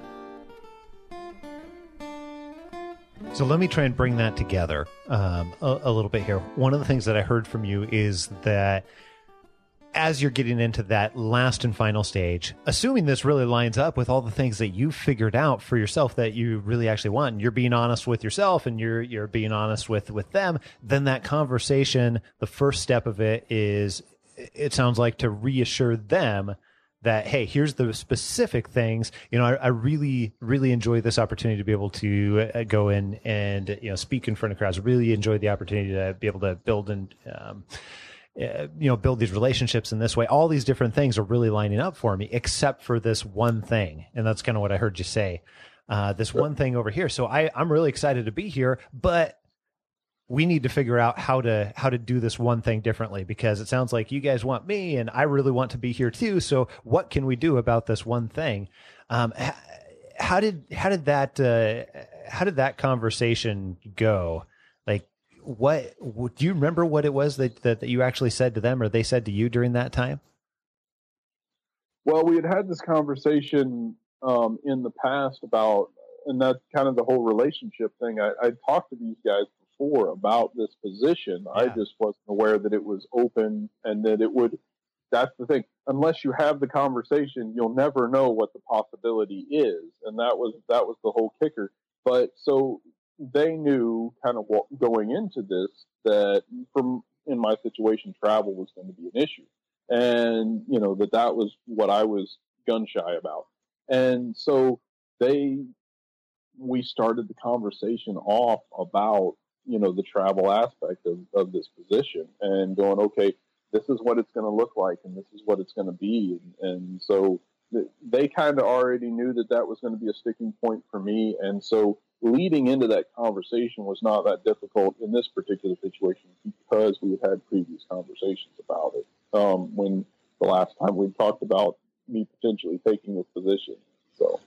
So let me try and bring that together um, a, a little bit here. One of the things that i heard from you is that as you're getting into that last and final stage, assuming this really lines up with all the things that you've figured out for yourself that you really actually want, and you're being honest with yourself and you're you're being honest with with them, then that conversation, the first step of it is it sounds like to reassure them that hey here's the specific things. You know I, I, really really enjoy this opportunity to be able to uh, go in and you know speak in front of crowds. Really enjoy the opportunity to be able to build and um, uh, you know, build these relationships in this way. All these different things are really lining up for me, except for this one thing. And that's kind of what I heard you say. Uh, this one thing over here. So I, I'm really excited to be here, but we need to figure out how to how to do this one thing differently because it sounds like you guys want me and I really want to be here too. So what can we do about this one thing? Um, how did how did that uh, how did that conversation go? What do you remember what it was that, that, that you actually said to them or they said to you during that time? Well we had had this conversation um, in the past about and that's kind of the whole relationship thing. I, I talked to these guys before about this position. Yeah. i just wasn't aware that it was open and that it would that's the thing. Unless you have the conversation you'll never know what the possibility is. And that was that was the whole kicker. But so they knew kind of what, going into this that from in my situation, travel was going to be an issue, and you know that that was what I was gun shy about, and so they we started the conversation off about you know the travel aspect of, of this position and going okay this is what it's going to look like and this is what it's going to be. And, and so they kind of already knew that that was going to be a sticking point for me. And so leading into that conversation was not that difficult in this particular situation because we had had previous conversations about it. Um, when the last time we talked about me potentially taking this position, so.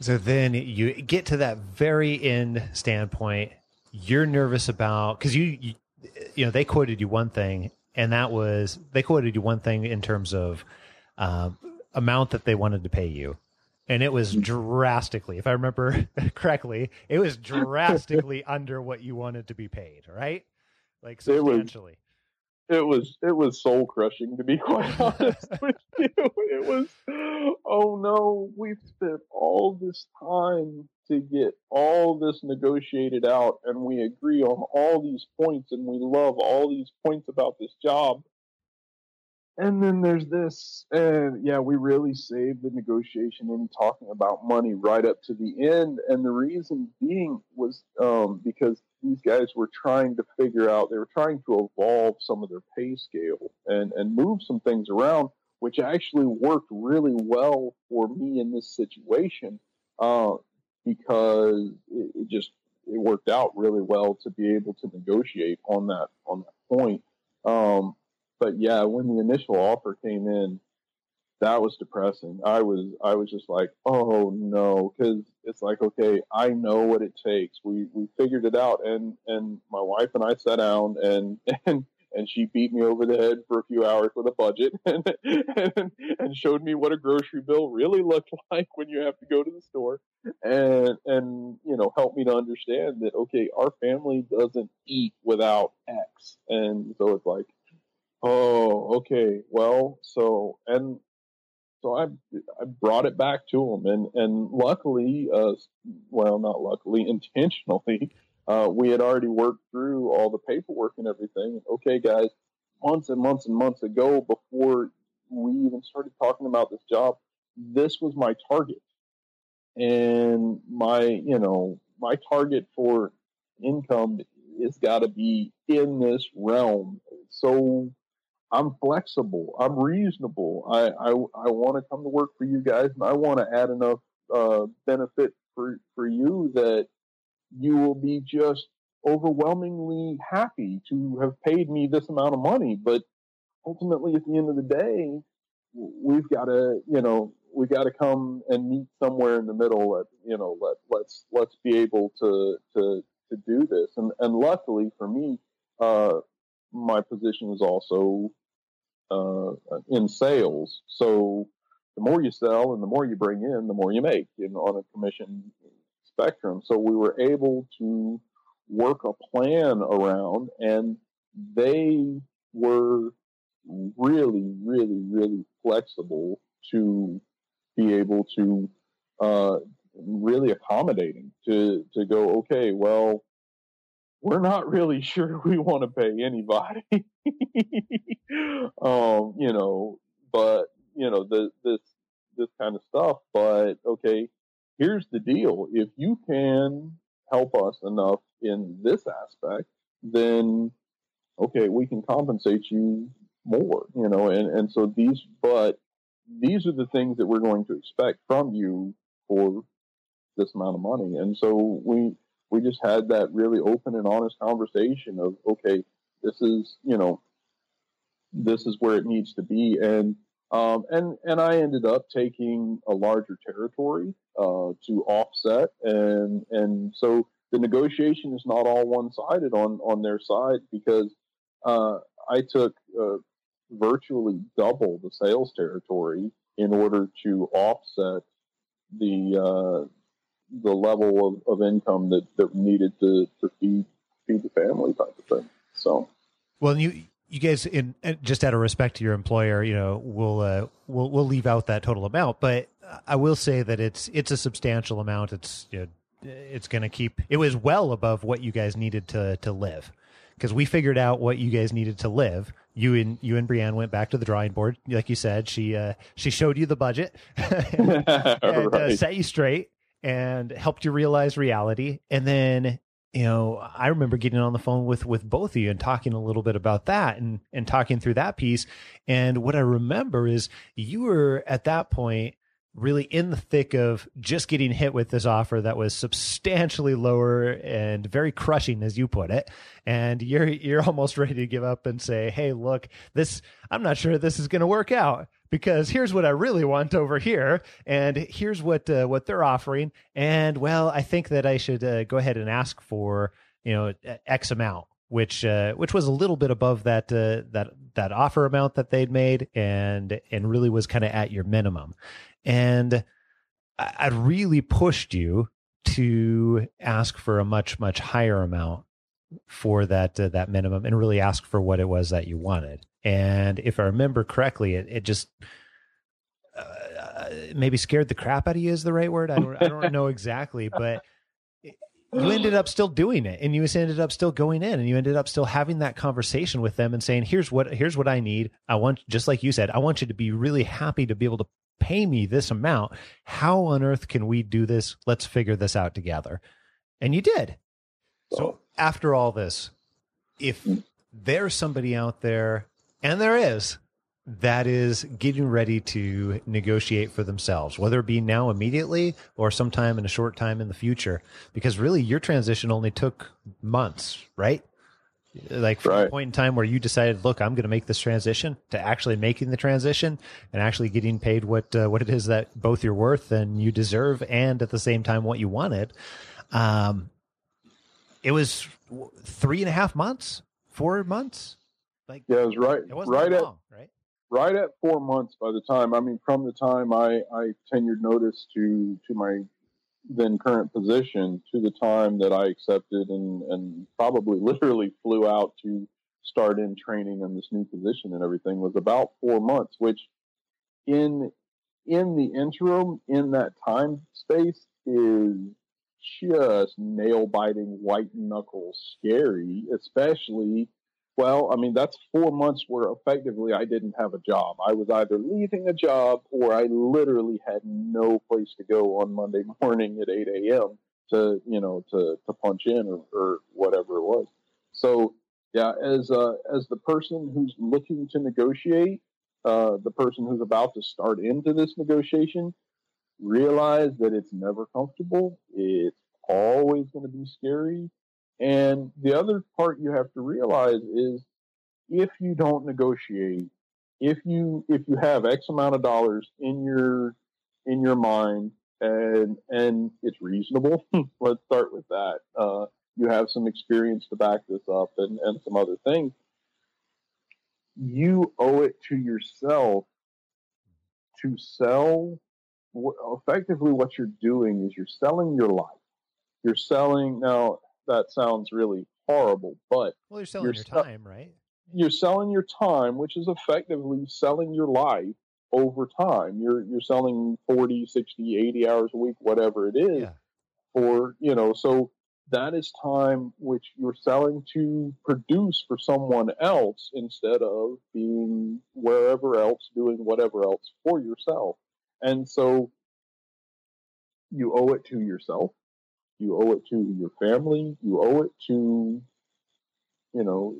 So then you get to that very end standpoint. You're nervous about because you, you, you know, they quoted you one thing, and that was they quoted you one thing in terms of um, amount that they wanted to pay you and it was drastically, if I remember [LAUGHS] correctly, it was drastically [LAUGHS] under what you wanted to be paid, right? Like substantially. It was, it was it was soul crushing to be [LAUGHS] quite honest with you. It was oh no, we've spent all this time to get all this negotiated out and we agree on all these points and we love all these points about this job and then there's this, and yeah, we really saved the negotiation in talking about money right up to the end. And the reason being was um, because these guys were trying to figure out, they were trying to evolve some of their pay scale and, and move some things around, which actually worked really well for me in this situation uh, because it, it just it worked out really well to be able to negotiate on that on that point. Um, but yeah, when the initial offer came in, that was depressing. I was I was just like, oh no, because it's like, okay, I know what it takes. We we figured it out, and and my wife and I sat down and [LAUGHS] and and she beat me over the head for a few hours with a budget [LAUGHS] and, and, and showed me what a grocery bill really looked [LAUGHS] like when you have to go to the store and and you know helped me to understand that okay our family doesn't eat without x and so it's like oh okay well so and so I I brought it back to him, and and luckily, uh, well, not luckily, [LAUGHS] intentionally, uh, we had already worked through all the paperwork and everything. Okay, guys, months and months and months ago, before we even started talking about this job, this was my target, and my you know my target for income has got to be in this realm. So I'm flexible. I'm reasonable. I I, I want to come to work for you guys, and I want to add enough uh, benefit for for you that you will be just overwhelmingly happy to have paid me this amount of money. But ultimately, at the end of the day, we've got to you know we've got to come and meet somewhere in the middle. Let you know let let's let's be able to to to do this. And and luckily for me. Uh, my position is also uh, in sales. So the more you sell and the more you bring in, the more you make in, on a commission spectrum. So we were able to work a plan around, and they were really, really, really flexible to be able to uh, really accommodating to to go. Okay, well, we're not really [LAUGHS] sure we want to pay anybody. [LAUGHS] um, you know, but you know, the, this this kind of stuff. But okay, here's the deal: if you can help us enough in this aspect, then okay, we can compensate you more. You know, and and so these, but these are the things that we're going to expect from you for this amount of money, and so we we just had that really open and honest conversation of okay this is you know this is where it needs to be. And um, and and I ended up taking a larger territory uh, to offset. And and so the negotiation is not all one sided on on their side because uh, I took uh, virtually double the sales territory in order to offset the uh, the level of, of income that, that needed to, to feed feed the family type of thing. So, well, you you guys in just out of respect to your employer, you know, we'll uh, we'll we'll leave out that total amount, but I will say that it's it's a substantial amount. It's you know, it's going to keep. It was well above what you guys needed to to live because we figured out what you guys needed to live. You and you and Brienne went back to the drawing board, like you said. She uh, she showed you the budget [LAUGHS] and, uh, [LAUGHS] right. uh, set you straight and helped you realize reality. And then, you know, I remember getting on the phone with with both of you and talking a little bit about that and and talking through that piece. And what I remember is you were at that point really in the thick of just getting hit with this offer that was substantially lower and very crushing as you put it and you're you're [LAUGHS] almost ready to give up and say hey look this I'm not sure this is going to work out because here's what I really want over here, and here's what uh, what they're offering, and well, I think that I should uh, go ahead and ask for you know X amount, which uh, which was a little bit above that uh, that that offer amount that they'd made, and and really was kind of at your minimum, and I, I really pushed you to ask for a much much higher amount for that uh, that minimum and really ask for what it was that you wanted and if I remember correctly, it, it just uh, maybe scared the crap out of you is the right word. I don't I don't [LAUGHS] know exactly, but you ended up still doing it, and you ended up still going in, and you ended up still having that conversation with them and saying, "Here's what here's what I need. I want just like you said, I want you to be really happy to be able to pay me this amount. How on earth can we do this? Let's figure this out together." And you did. So after all this, if there's somebody out there and there is, that is getting ready to negotiate for themselves, whether it be now immediately or sometime in a short time in the future. Because really, your transition only took months, right? Like from right. the point in time where you decided, look, I'm going to make this transition to actually making the transition and actually getting paid what uh, what it is that both you're worth and you deserve, and at the same time what you wanted. Um, it was three and a half months, four months Like yeah, it was right, it wasn't right at long, right? right at four months by the time i mean from the time i i tenured notice to to my then current position to the time that i accepted and and probably [LAUGHS] literally flew out to start in training in this new position and everything was about four months which in in the interim in that time space is just nail biting white knuckle scary especially well, I mean, that's four months where effectively I didn't have a job. I was either leaving a job or I literally had no place to go on Monday [LAUGHS] morning at 8 a.m. to, you know, to, to punch in or, or whatever it was. So, yeah, as, uh, as the person who's looking to negotiate, uh, the person who's about to start into this negotiation, realize that it's never comfortable. It's always going to be scary and the other part you have to realize is if you don't negotiate, if you if you have X amount of dollars in your in your mind and and it's reasonable, [LAUGHS] let's start with that. Uh, you have some experience to back this up and, and some other things. You owe it to yourself to sell. Effectively, what you're doing is you're selling your life. You're selling now that sounds really horrible, but well, you're selling you're your sell- time, right? You're selling your time, which is effectively selling your life over time. You're you're selling 40, 60, 80 hours a week, whatever it is, Yeah. for you know. So that is time which you're selling to produce for someone else instead of being wherever else doing whatever else for yourself. And so you owe it to yourself you owe it to your family. You owe it to, you know,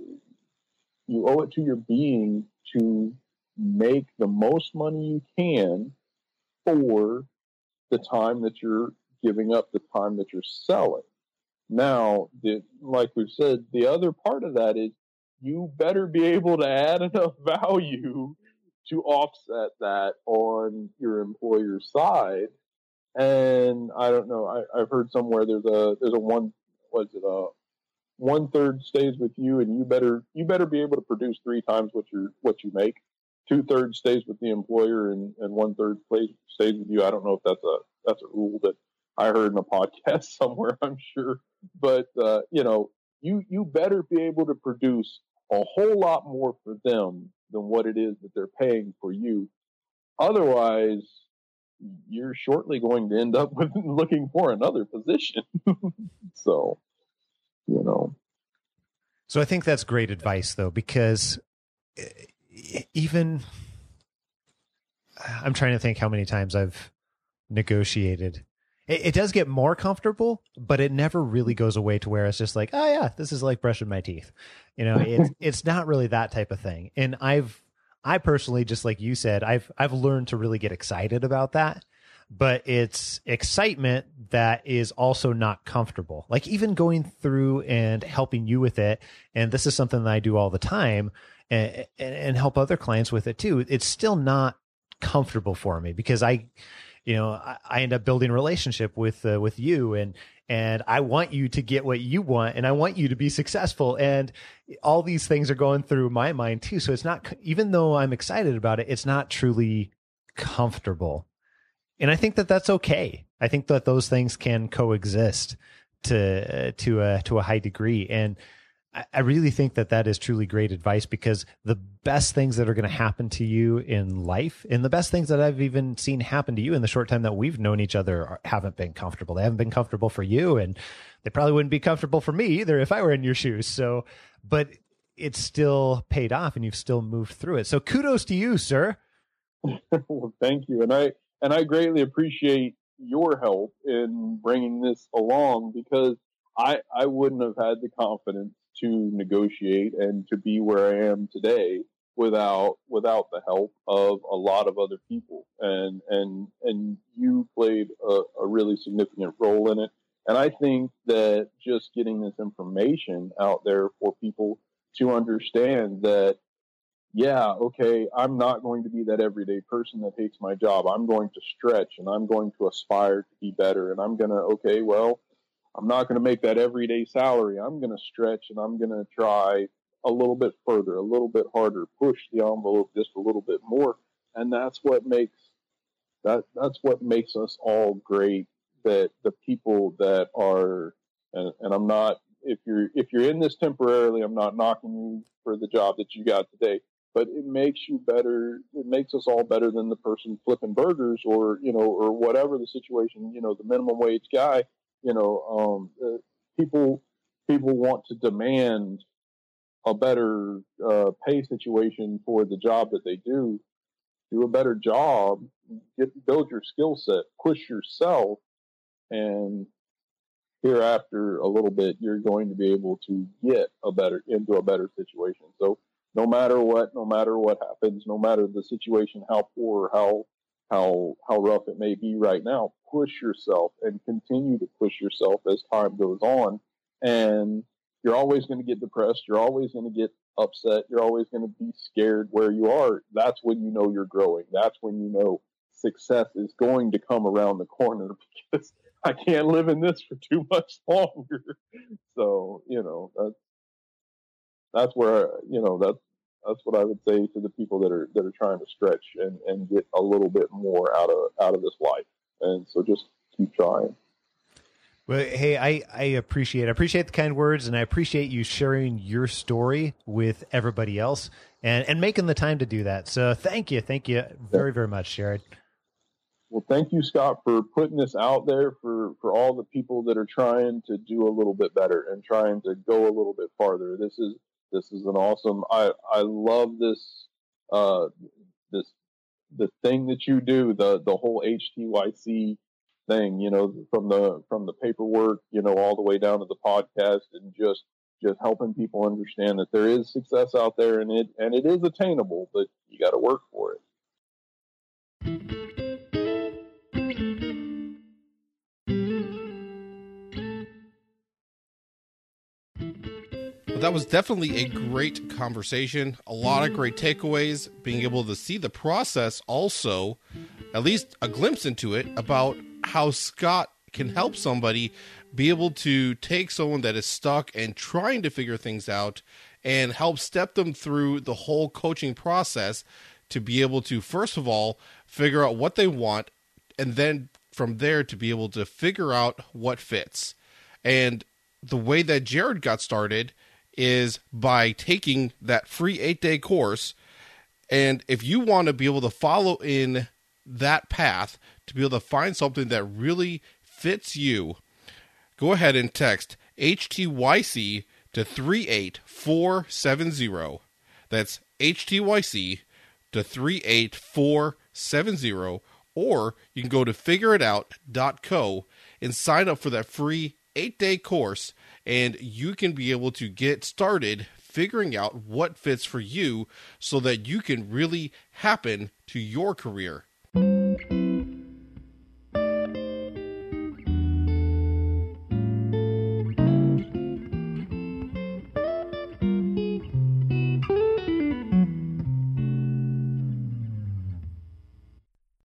you owe it to your being to make the most money you can for the time that you're giving up, the time that you're selling. Now, the, like we've said, the other part of that is you better be able to add [LAUGHS] enough value to offset that on your employer's side and I don't know. I, I've heard somewhere there's a there's a one was it a one third stays with you, and you better you better be able to produce three times what you what you make. Two thirds stays with the employer, and, and one third stays stays with you. I don't know if that's a that's a rule that I heard in a [LAUGHS] podcast somewhere. I'm sure, but uh, you know, you you better be able to produce a whole lot more for them than what it is that they're paying for you. Otherwise, you're shortly going to end up [LAUGHS] with looking for another position. [LAUGHS] so, you know. So I think that's great advice, though, because even I'm trying to think how many times I've negotiated. It, it, does get more comfortable, but it never really goes away to where it's just like, oh yeah, this is like brushing my teeth. You know, it's [LAUGHS] it's not really that type of thing. And I've I personally, just like you said, I've I've learned to really get excited about that. But it's excitement that is also not comfortable. Like even going through and helping you with it, and this is something that I do all the time, and, and help other clients with it too. It's still not comfortable for me because I, you know, I, I end up building relationship with uh, with you, and and I want you to get what you want and I want you to be successful. And all these things are going through my mind too. So it's not, even though I'm excited about it, it's not truly comfortable. And I think that that's okay. I think that those things can coexist to, to a, to a high degree. And I really think that that is truly great advice because the best things that are going to happen to you in life and the best things that I've even seen happen to you in the short time that we've known each other are, haven't been comfortable. They haven't been comfortable for you and they probably wouldn't be comfortable for me either if I were in your shoes. So, but it's still paid off and you've still moved through it. So kudos to you, sir. [LAUGHS] well, thank you. And I, and I greatly appreciate your help in bringing this along because I, I wouldn't have had the confidence to negotiate and to be where I am today without without the help of a lot of other people and and and you played a, a really significant role in it and I think that just getting this information out there for people to understand that yeah, okay, I'm not going to be that everyday person that hates my job. I'm going to stretch and I'm going to aspire to be better. And I'm going to, okay, well, I'm not going to make that everyday salary. I'm going to stretch and I'm going to try a little bit further, a little bit harder, push the envelope just a little bit more, and that's what makes that that's what makes us all great. That the people that are, and, and I'm not if you're if you're in this temporarily, I'm not knocking you for the job that you got today, but it makes you better. It makes us all better than the person flipping burgers or you know or whatever the situation. You know, the minimum wage guy. You know, um, uh, people people want to demand a better uh, pay situation for the job that they do. Do a better job, get build your skill set, push yourself, and hereafter a little bit, you're going to be able to get a better into a better situation. So no matter what, no matter what happens, no matter the situation, how poor, how how how rough it may be right now, push yourself and continue to push yourself as time goes on. And you're always going to get depressed. You're always going to get upset. You're always going to be scared where you are. That's when you know you're growing. That's when you know success is going to come around the corner [LAUGHS] because I can't live in this for too much [LAUGHS] longer. So, you know, that's, that's where, you know, that's, that's what I would say to the people that are, that are trying to stretch and, and get a little bit more out of, out of this life. And so just keep trying. Well, hey, I, I appreciate I appreciate the kind words, and I appreciate you sharing your story with everybody else, and and making the time to do that. So, thank you, thank you very very much, Jared. Well, thank you, Scott, for putting this out there for, for all the people that are trying to do a little bit better and trying to go a little bit farther. This is this is an awesome. I I love this uh this the thing that you do the the whole HTYC thing. You know, from the from the paperwork, you know, all the way down to the podcast and just just helping people understand that there is success out there and it and it is attainable, but you got to work for it. That was definitely a great conversation. A lot of great takeaways. Being able to see the process, also, at least a glimpse into it about how Scott can help somebody be able to take someone that is stuck and trying to figure things out and help step them through the whole coaching process to be able to, first of all, figure out what they want and then from there to be able to figure out what fits. And the way that Jared got started is by taking that free eight day course. And if you want to be able to follow in that path to be able to find something that really fits you, go ahead and text HTYC to 38470. That's HTYC to 38470. Or you can go to figureitout.co and sign up for that free eight day course and you can be able to get started figuring out what fits for you so that you can really happen to your career.